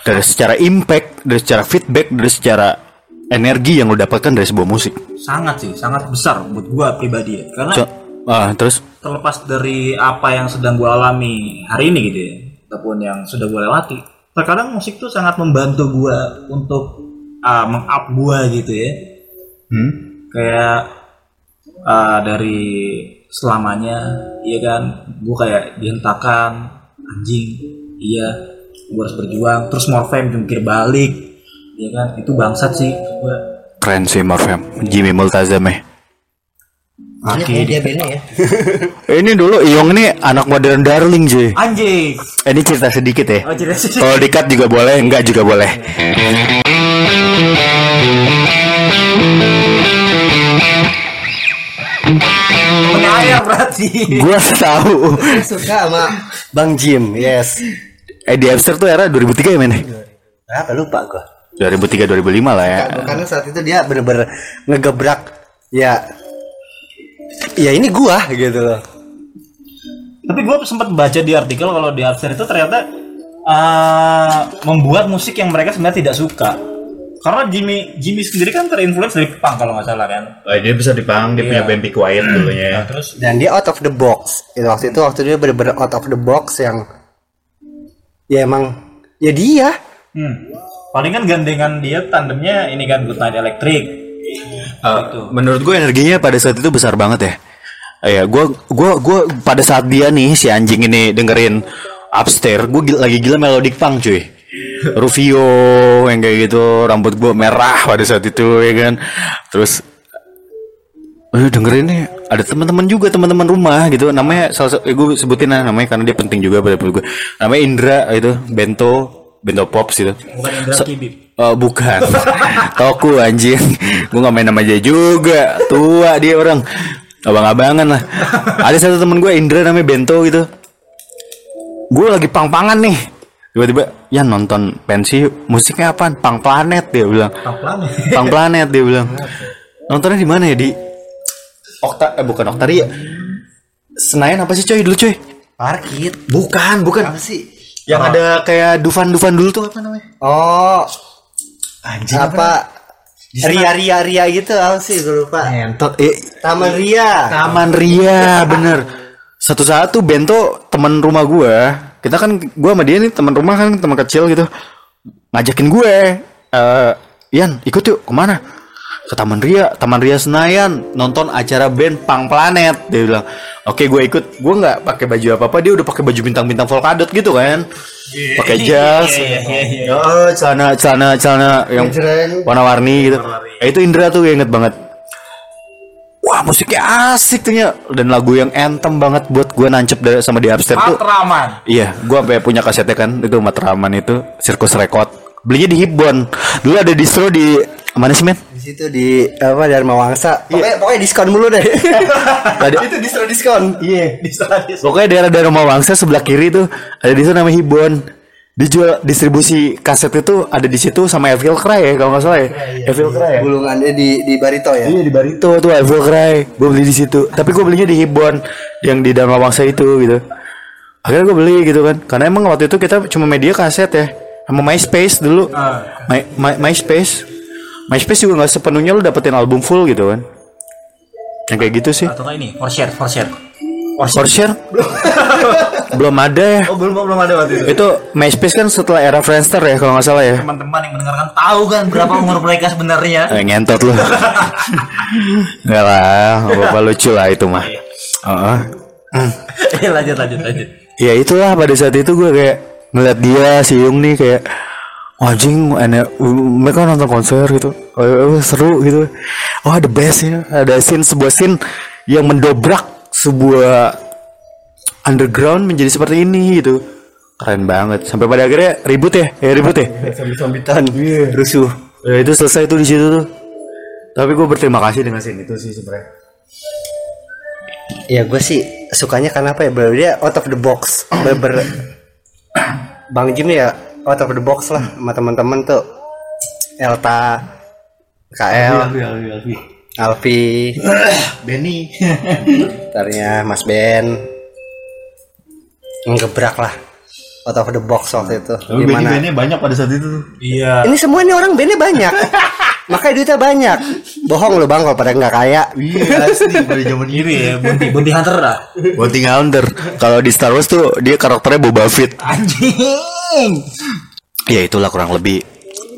Dari secara impact, dari secara feedback, dari secara energi yang lo dapatkan dari sebuah musik. sangat sih sangat besar buat gua pribadi ya. Karena Co- ah, terus? terlepas dari apa yang sedang gua alami hari ini gitu ya ataupun yang sudah gua lewati terkadang musik tuh sangat membantu gua untuk uh, meng-up gua gitu ya. Hmm? kayak uh, dari selamanya iya kan? Gue kayak dihentakkan anjing iya gue harus berjuang terus Morfem jungkir balik iya kan itu bangsat sih gue keren sih Morfem, Jimmy Multazam eh. Ini dia ya. Ini dulu Iong ini anak modern darling cuy. anjing Eh, Ini cerita sedikit ya. oh sih Kalau dikat juga boleh, enggak juga boleh. mengalir berarti Gua tahu. Suka sama Bang Jim. Yes. Eddie Amster tuh era 2003 ya men? Berapa lupa gua. 2003 2005 lah ya. Karena saat itu dia bener-bener ngegebrak ya ya ini gua gitu loh. tapi gue sempat baca di artikel kalau di Upstairs itu ternyata uh, membuat musik yang mereka sebenarnya tidak suka karena Jimmy Jimmy sendiri kan terinfluence dari punk kalau nggak salah kan Oh, dia bisa dipang, dia punya band Be Quiet dulunya ya. Nah, terus Dan dia out of the box. Itu waktu itu waktu dia bener-bener out of the box yang ya emang ya dia. Hmm. Paling kan gandengan dia tandemnya ini kan Good Night Electric. Uh, menurut gue energinya pada saat itu besar banget ya. Uh, ya, gue gua gua pada saat dia nih si anjing ini dengerin upstairs, gue gila, lagi gila melodic punk cuy. Rufio yang kayak gitu, rambut gue merah pada saat itu ya kan. Terus Eh, dengerin nih ada teman-teman juga teman-teman rumah gitu. Namanya salah satu eh, gue sebutin lah namanya karena dia penting juga pada gue namanya Indra itu Bento Bento Pops gitu. Bukan Indra Kibib. Oh bukan. Toku anjing. Gue gak main sama dia juga. Tua dia orang. Abang-abangan lah. Ada satu temen gue Indra namanya Bento gitu. Gue lagi pang-pangan nih. Tiba-tiba Ya nonton pensi Musiknya apaan? Pang Planet dia bilang. Pang Planet? Dia bilang. Nontonnya di mana ya di Okta eh bukan Oktaria Senayan apa sih coy? Dulu coy. Parkit. Bukan bukan. Apa sih? Yang ada kayak Dufan-Dufan dulu tuh apa namanya? Oh, Anjing apa? Ria Ria Ria gitu apa sih? Gue lupa. Entot eh, Taman Ria. Taman Ria bener. Satu-satu Bento teman rumah gua. Kita kan gua sama dia nih teman rumah kan teman kecil gitu. Ngajakin gue eh Ian ikut yuk ke mana ke Taman Ria, Taman Ria Senayan nonton acara band Pang Planet. Dia bilang, oke gue ikut. Gue nggak pakai baju apa apa, dia udah pakai baju bintang-bintang Volkadot gitu kan, pakai jas, oh celana celana celana yang warna-warni gitu. Eh, itu Indra tuh yang inget banget. Wah musiknya asik tuh ya dan lagu yang anthem banget buat gue nancep dari sama di upstairs tuh. Matraman. Iya, gua sampai punya kasetnya kan itu Matraman itu Sirkus Record. Belinya di Hibon. Dulu ada distro di mana sih men? Di situ di apa Dharma Wangsa. Pokoknya, pokoknya diskon mulu deh. Ada itu distro diskon. Iya. Pokoknya daerah Dharma Wangsa sebelah kiri tuh ada distro namanya Hibon. Dijual distribusi kaset itu ada di situ sama Evil Cry ya kalau nggak salah ya. Evil Cry ya. Bulungannya di di Barito ya. Iya di Barito tuh Evil Cry. Gue beli di situ. Tapi gue belinya di Hibon yang di Dharma Wangsa itu gitu. Akhirnya gue beli gitu kan. Karena emang waktu itu kita cuma media kaset ya. Sama MySpace dulu. My, My- MySpace. MySpace juga nggak sepenuhnya lu dapetin album full gitu kan. Yang kayak gitu sih. Atau nggak ini? For share, for share. For share belum ada ya. Oh belum belum ada waktu itu. Itu MySpace kan setelah era Friendster ya kalau nggak salah ya. Teman-teman yang mendengarkan tahu kan berapa umur mereka sebenarnya. Eh, ngentot lu. Enggak lah, nggak apa-apa lucu lah itu mah. Heeh. Eh lanjut lanjut lanjut. ya itulah pada saat itu gue kayak ngeliat dia si Yung nih kayak "Wah, anjing enak. Mereka nonton konser gitu. Oh, oh, seru gitu. Wah the best ya. Ada scene sebuah scene yang mendobrak sebuah underground menjadi seperti ini gitu. Keren banget. Sampai pada akhirnya ribut ya? Ya ribut ya? Sambitan. rusuh. Ya itu selesai tuh di situ tuh. Tapi gue berterima kasih dengan scene itu sih sebenarnya. Ya gue sih sukanya karena apa ya? Bro? Dia out of the box. Ber Bang Jim ya out of the box lah sama teman-teman tuh. Elta, KL, Alfi, Benny ternyata Mas Ben, ngebrak lah out of the box waktu itu. Gimana? banyak pada saat itu tuh Iya. Ini semua nih orang bandnya banyak. Makanya duitnya banyak. Bohong lu bang kalau pada nggak kaya. iya asli pada zaman Ini ya, Bounty, Bounty Hunter dah. Bounty Hunter. Kalau di Star Wars tuh dia karakternya Boba Fett. Anjing. Ya itulah kurang lebih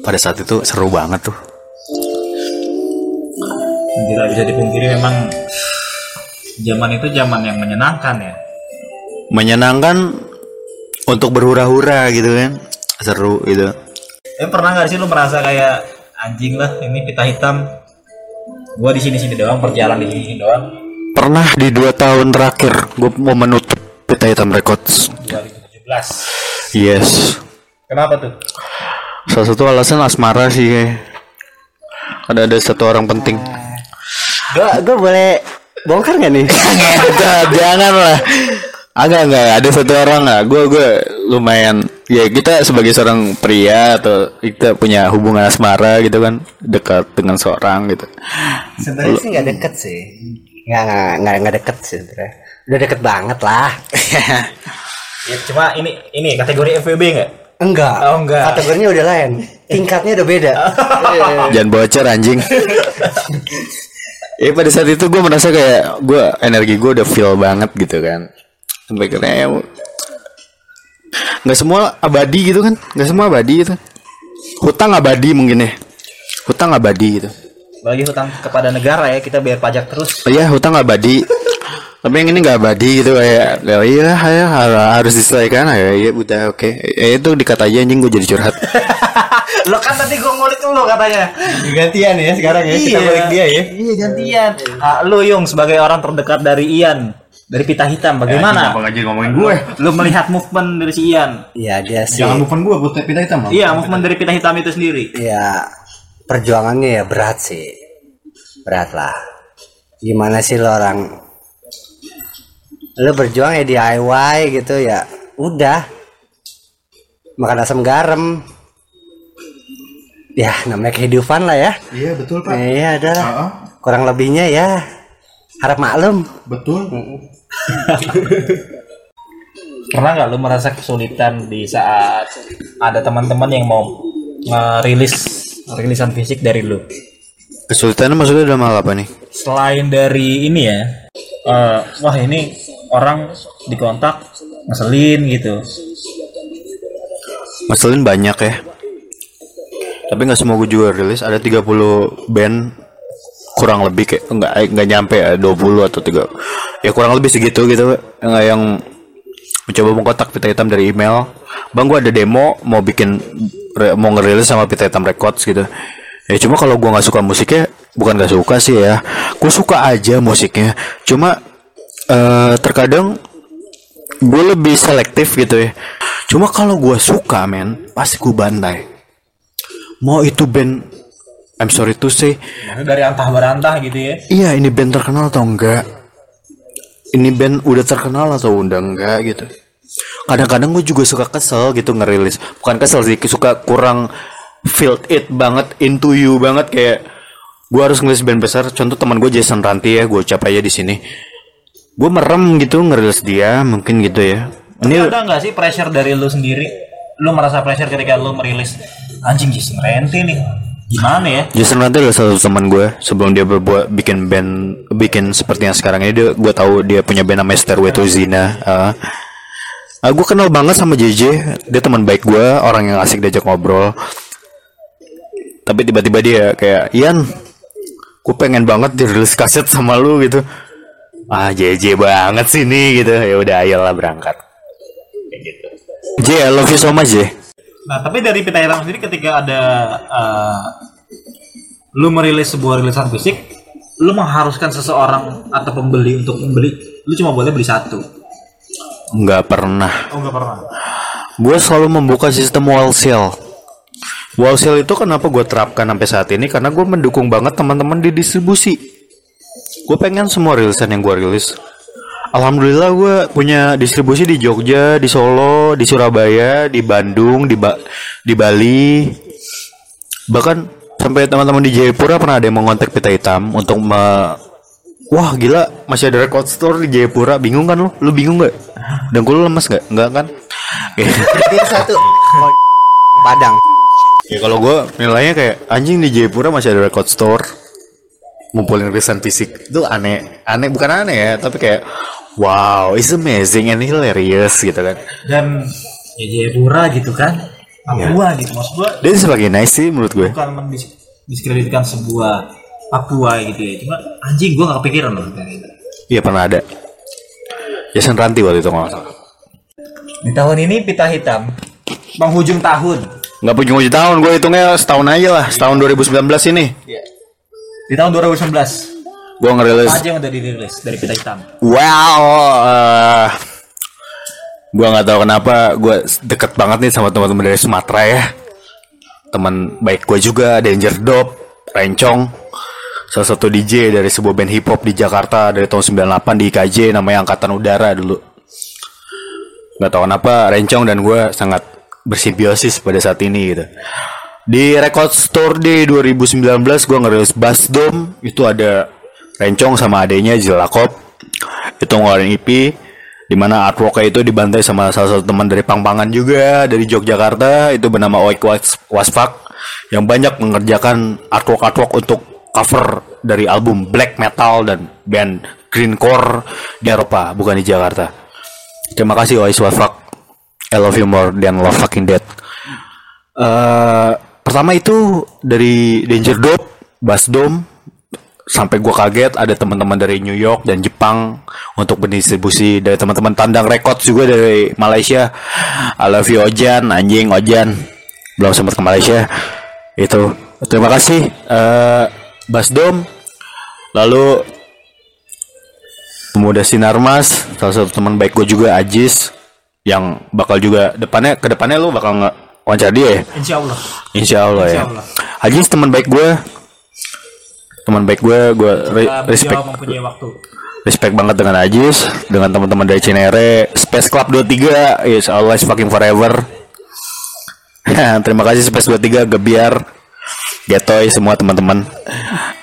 pada saat itu seru banget tuh. Tidak bisa dipungkiri memang zaman itu zaman yang menyenangkan ya. Menyenangkan untuk berhura-hura gitu kan. Seru gitu. Eh pernah nggak sih lu merasa kayak anjing lah ini pita hitam? Gua di sini sini doang, berjalan di sini doang. Pernah di dua tahun terakhir gue mau menutup Pita Hitam Records. 2017. Yes. Kenapa tuh? Salah satu alasan asmara sih kayak. Ada ada satu orang penting. Gue gue boleh bongkar nggak nih? Jangan, lah. Agak enggak ada satu orang lah. Gue gue lumayan ya kita sebagai seorang pria atau kita punya hubungan asmara gitu kan dekat dengan seorang gitu. Sebenarnya sih nggak deket sih. Nggak nggak nggak nggak deket sih sebenarnya. Udah deket banget lah. Ya cuma ini ini kategori FWB nggak? Enggak. Oh, enggak. Kategorinya udah lain. Tingkatnya udah beda. Iya. Jangan bocor anjing. ya pada saat itu gue merasa kayak gue energi gue udah feel banget gitu kan. Sampai kira ya, nggak semua abadi gitu kan, nggak semua abadi gitu. Hutang abadi mungkin ya. Hutang abadi gitu. Bagi hutang kepada negara ya kita bayar pajak terus. Oh iya hutang abadi tapi yang ini nggak abadi gitu kayak ya iya ya, har- harus diselesaikan ya iya udah oke ya, itu dikata aja anjing gue jadi curhat Lo kan tadi gua ngulik lo katanya. Gantian ya sekarang ya. Kita balik dia ya. Iya gantian. Ah, lu Yung sebagai orang terdekat dari Ian. dari pita hitam bagaimana Kenapa nggak jadi ngomongin gue? lu melihat movement dari si Ian Iya dia sih. Jangan movement gue, gue pindah hitam iya movement dari pita hitam itu sendiri Ya perjuangannya ya berat sih. Berat lah. Gimana sih lo orang lo berjuang ya DIY gitu ya. Udah. Makan asam garam. Ya namanya kehidupan lah ya. Iya betul pak. Iya ada lah. Heeh. Kurang lebihnya ya harap maklum. Betul. pernah nggak lu merasa kesulitan di saat ada teman-teman yang mau ngerilis rilisan fisik dari lu Kesulitannya maksudnya dalam hal apa nih? selain dari ini ya eh, wah ini orang dikontak ngeselin gitu. Masalin banyak ya. Tapi nggak semua gue juga rilis. Ada 30 band kurang lebih kayak nggak nggak nyampe ya 20 atau 3 ya kurang lebih segitu gitu nggak yang mencoba mengkotak pita hitam dari email. Bang gue ada demo mau bikin mau ngerilis sama pita hitam records gitu. Ya cuma kalau gue nggak suka musiknya bukan nggak suka sih ya. Gue suka aja musiknya. Cuma eh terkadang gue lebih selektif gitu ya. Cuma kalau gue suka men pasti gue bantai mau itu band I'm sorry to say. Dari antah berantah gitu ya? Iya ini band terkenal atau enggak? Ini band udah terkenal atau udah enggak gitu. Kadang-kadang gue juga suka kesel gitu ngerilis. Bukan kesel sih suka kurang feel it banget into you banget kayak gue harus ngerilis band besar. Contoh teman gue Jason Ranti ya gue ucap aja di sini. Gue merem gitu ngerilis dia mungkin gitu ya. Ini ini ada nggak sih pressure dari lu sendiri? Lu merasa pressure ketika lu merilis anjing Jason Renti nih. Gimana ya? Jason Ranti adalah salah satu teman gue sebelum dia berbuat bikin band bikin seperti yang sekarang ini dia gue tahu dia punya band namanya Stairway to Zina uh, gue kenal banget sama JJ dia teman baik gue orang yang asik diajak ngobrol. Tapi tiba-tiba dia kayak Ian gue pengen banget dirilis kaset sama lu gitu. Ah JJ banget sih nih gitu. Ya udah ayolah berangkat. Gitu. J I love you so much J. Nah, tapi dari Pita Hitam sendiri ketika ada eh, lu merilis sebuah rilisan fisik, lu mengharuskan seseorang atau pembeli untuk membeli, lu cuma boleh beli satu. nggak pernah. Oh, enggak pernah. gue selalu membuka sistem wholesale wholesale itu kenapa gue terapkan sampai saat ini karena gue mendukung banget teman-teman di distribusi gue pengen semua rilisan yang gue rilis Alhamdulillah gue punya distribusi di Jogja, di Solo, di Surabaya, di Bandung, di ba di Bali. Bahkan sampai teman-teman di Jayapura pernah ada yang mengontak Pita Hitam untuk me Wah gila masih ada record store di Jayapura bingung kan lu? Lu bingung gak? Dan lu lemas gak? Enggak kan? Satu. Padang. Ya kalau gue nilainya kayak anjing di Jayapura masih ada record store. Ngumpulin rilisan fisik. Itu aneh. Aneh bukan aneh ya tapi kayak wow it's amazing and hilarious gitu kan. Dan ya Jayapura gitu kan. Papua gitu. Maksud gua dan sebagai nice sih menurut gue. bukan mendiskreditkan sebuah Papua gitu ya. Cuma anjing gua gak kepikiran loh. Kayak gitu. iya pernah ada. Jason Ranti waktu itu kalau nggak salah. Di tahun ini Pita Hitam. Penghujung tahun. Nggak punya ujung tahun gue hitungnya setahun aja lah setahun 2019 ini Di tahun 2019 gue ngerilis apa aja yang udah dirilis dari Pita Hitam? Wow, eh gua nggak tahu kenapa gue deket banget nih sama teman-teman dari Sumatera ya. Teman baik gue juga, Danger Dop, Rencong, salah satu DJ dari sebuah band hip hop di Jakarta dari tahun 98 di IKJ namanya Angkatan Udara dulu. Nggak tahu kenapa Rencong dan gue sangat bersimbiosis pada saat ini gitu. Di Record Store di 2019 gue ngerilis Bass Dome itu ada Rencong sama adanya Jelakop itu ngeluarin EP di mana artworknya itu dibantai sama salah satu teman dari Pangpangan juga dari Yogyakarta itu bernama Oik Was- Wasfak yang banyak mengerjakan artwork artwork untuk cover dari album black metal dan band greencore di Eropa bukan di Jakarta. Terima kasih Oik Wasfak. I love you more than love fucking dead. Eh, pertama itu dari Danger Dop, Bass Dome, sampai gua kaget ada teman-teman dari New York dan Jepang untuk berdistribusi dari teman-teman Tandang Records juga dari Malaysia. I love you Ojan, anjing Ojan. Belum sempat ke Malaysia. Itu. Terima kasih eh Bass Dome. Lalu pemuda Sinarmas salah satu teman baik gue juga Ajis yang bakal juga depannya ke depannya lu bakal nge wawancara dia ya Insya Allah. Insya Allah ya Insya Allah. Ajis teman baik gue teman baik gue gue re- respect waktu. respect banget dengan Ajis dengan teman-teman dari Cinere Space Club 23 yes always fucking forever terima kasih Space 23 Gebiar Getoy semua teman-teman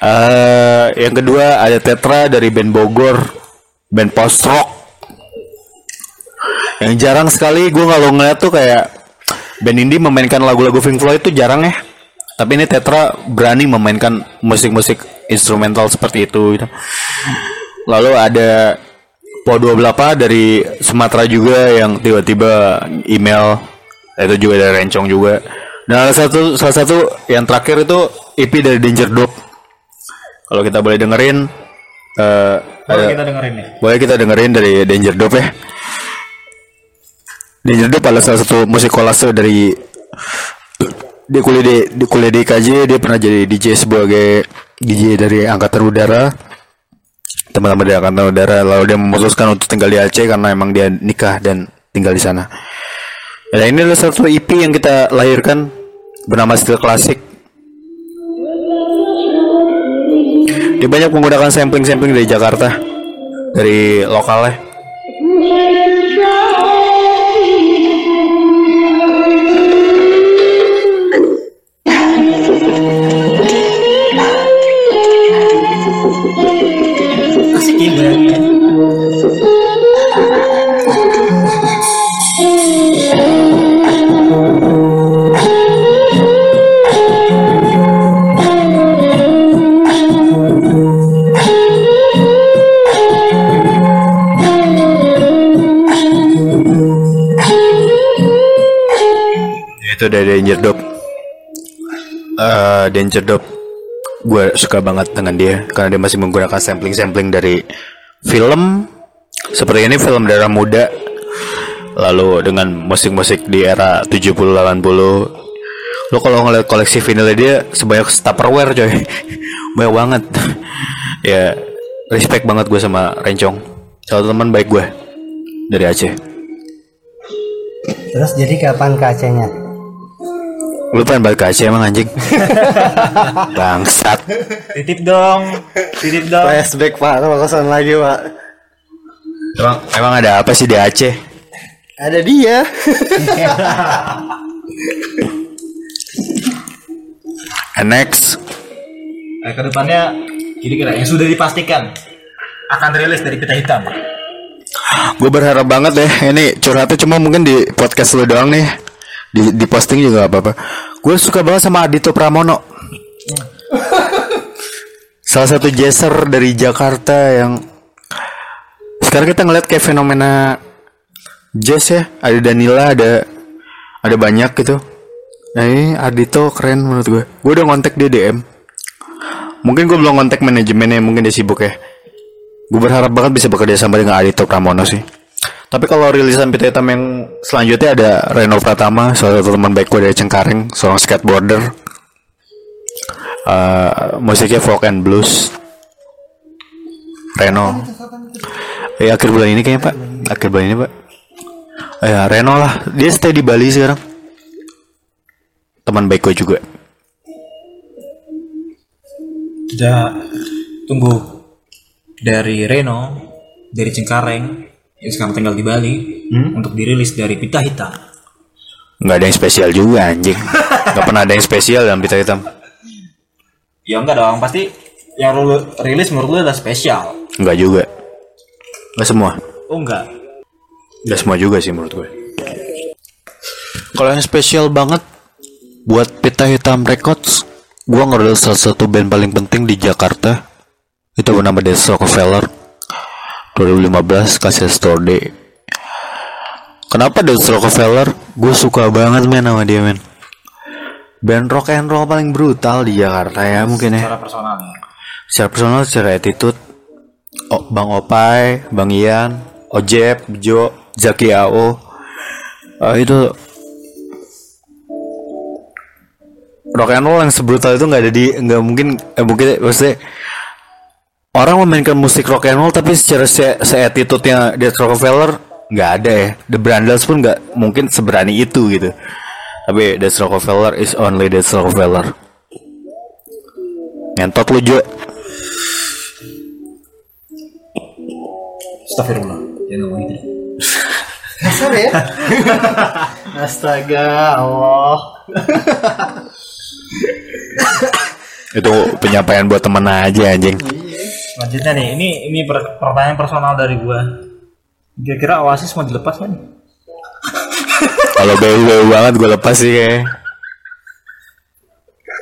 Eh yang kedua ada Tetra dari band Bogor band post rock yang jarang sekali gue kalau ngeliat tuh kayak band indie memainkan lagu-lagu Pink Floyd itu jarang ya tapi ini Tetra berani memainkan musik-musik instrumental seperti itu gitu. Lalu ada Po 28 dari Sumatera juga yang tiba-tiba email itu juga dari Rencong juga. Dan ada satu salah satu yang terakhir itu EP dari Danger Dog. Kalau kita boleh dengerin eh Boleh ada- kita dengerin ya. boleh kita dengerin dari Danger Dog ya. Danger Dog adalah salah satu musik kolase dari dia kuliah di, di kuliah di IKJ dia pernah jadi DJ sebagai DJ dari angkatan udara. Teman-teman dari angkatan udara lalu dia memutuskan untuk tinggal di Aceh karena emang dia nikah dan tinggal di sana. Nah ini adalah satu EP yang kita lahirkan bernama Steel Classic. Dia banyak menggunakan sampling-sampling dari Jakarta dari lokalnya itu dari Danger Dog Eh, Danger Dog gue suka banget dengan dia karena dia masih menggunakan sampling-sampling dari film. Seperti ini film daerah muda. Lalu dengan musik-musik di era 70-80 lo kalau ngeliat koleksi vinilnya dia sebanyak Tupperware coy. Banyak banget. Ya respect banget gue sama Rencong. Salah teman baik gue dari Aceh. Terus jadi kapan ke Acehnya? Lu pengen balik Aceh emang anjing Bangsat Titip dong. Titip dong. Flashback pak, kalau kosan lagi pak. Emang, emang ada apa sih di Aceh? Ada dia. And next Nah, ke depannya kira-kira yang sudah dipastikan akan rilis dari pita hitam. Gue berharap banget deh Ini curhatnya cuma mungkin di podcast lu doang nih Di, di posting juga gak apa-apa. Gue suka banget sama Adito Pramono. Salah satu jazzer dari Jakarta yang Sekarang kita ngeliat kayak fenomena Jazz ya. Ada Danila ada Ada banyak gitu. Nah ini Adito keren menurut gue Gue udah ngontek dia DM Mungkin gue belum kontak manajemennya Mungkin dia sibuk ya. Gue berharap banget bisa bekerja sama dengan Adito Pramono sih Tapi kalau rilisan Pita Hitam yang selanjutnya ada Reno Pratama Salah satu teman baik gue dari Cengkareng Seorang skateboarder. Eh, Musiknya folk and blues. Reno. Eh akhir bulan ini kayaknya pak. Akhir bulan ini pak. Eh, ya Reno lah. Dia stay di Bali sekarang. Teman baik gue juga. Kita tunggu dari Reno, dari Cengkareng yang sekarang tinggal di Bali untuk dirilis dari pita hitam. nggak ada yang spesial juga anjing nggak pernah ada yang spesial dalam Pita Hitam Ya enggak dong, pasti yang lu rilis menurut lu adalah spesial. nggak juga nggak semua Oh enggak. Gak semua juga sih menurut gue. Kalau yang spesial banget buat Pita Hitam Records, gue ngerilis salah satu band paling penting di Jakarta. Itu bernama Death Rockefeller 2015 kasih store day. Kenapa Death Rockefeller? Gue suka banget men sama dia men. Band rock and roll paling brutal di Jakarta ya mungkin ya Secara personalnya. secara personal secara attitude oh, Bang Opai, Bang Ian, Ojep, Jo, Zaki Ao eh, itu rock and roll yang sebrutal itu nggak ada di nggak mungkin eh, mungkin maksudnya orang memainkan musik rock and roll tapi secara se, se attitude-nya Death Rockefeller nggak ada ya. The Brandals pun nggak mungkin seberani itu gitu. Tapi Death Rockefeller is only Death Rockefeller. Ngentot lu Jo. Astagfirullah. Jangan ngomong gitu. Kasar ya. Astaga, Allah. Itu penyampaian buat temen aja anjing. Selanjutnya nih, ini ini per- pertanyaan personal dari gua. Kira-kira Oasis mau dilepas kan? Kalau bau-bau banget gue lepas sih kayak.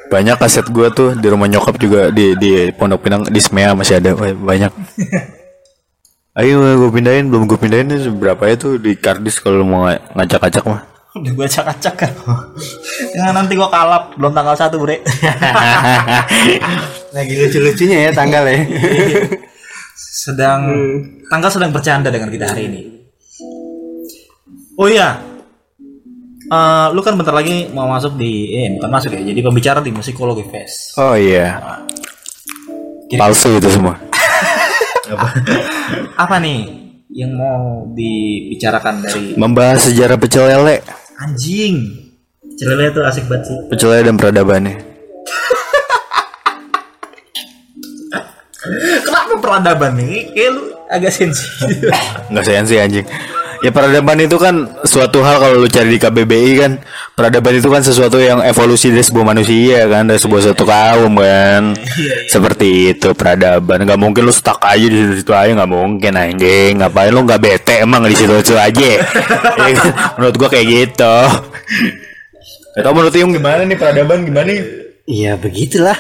Banyak kaset gue tuh di rumah nyokap juga di di Pondok Pinang di Smea masih ada banyak. Ayo gue pindahin belum gue pindahin tuh berapa ya tuh di kardis kalau mau nga- ngacak-ngacak mah. Udah gua acak-acak kan. Jangan nanti gua kalap belum tanggal 1, Bre. Lagi lucu-lucunya ya tanggal ya. sedang tanggal sedang bercanda dengan kita hari ini. Oh iya. Eh, lu kan bentar lagi mau masuk di eh bukan masuk ya, jadi pembicara di Musikologi Fest. Oh iya. Palsu itu semua. Apa nih yang mau dibicarakan dari Membahas sejarah pecel lele, anjing? Celele tuh asik banget sih. pecel lele dan peradabannya. Kenapa peradaban nih? Kayak lu agak sensitif. Nggak sensi anjing. Ya peradaban itu kan suatu hal kalau lu cari di KBBI kan. Peradaban itu kan sesuatu yang evolusi dari sebuah manusia kan dari sebuah suatu kaum kan. Seperti itu peradaban. Nggak mungkin lu stuck aja di situ, situ aja nggak mungkin anjing. Ngapain lu nggak bete emang di situ situ aja? Ya menurut gua kayak gitu. Atau menurut Yung gimana nih peradaban gimana nih? Iya begitulah.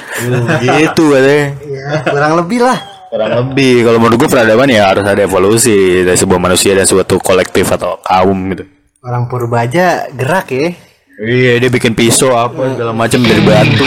gitu katanya. Ya, kurang lebih lah. Kurang lebih kalau menurut gua peradaban ya harus ada evolusi dari sebuah manusia dan suatu kolektif atau kaum gitu Orang purba aja gerak ya. Iya dia bikin pisau apa segala macam dari batu.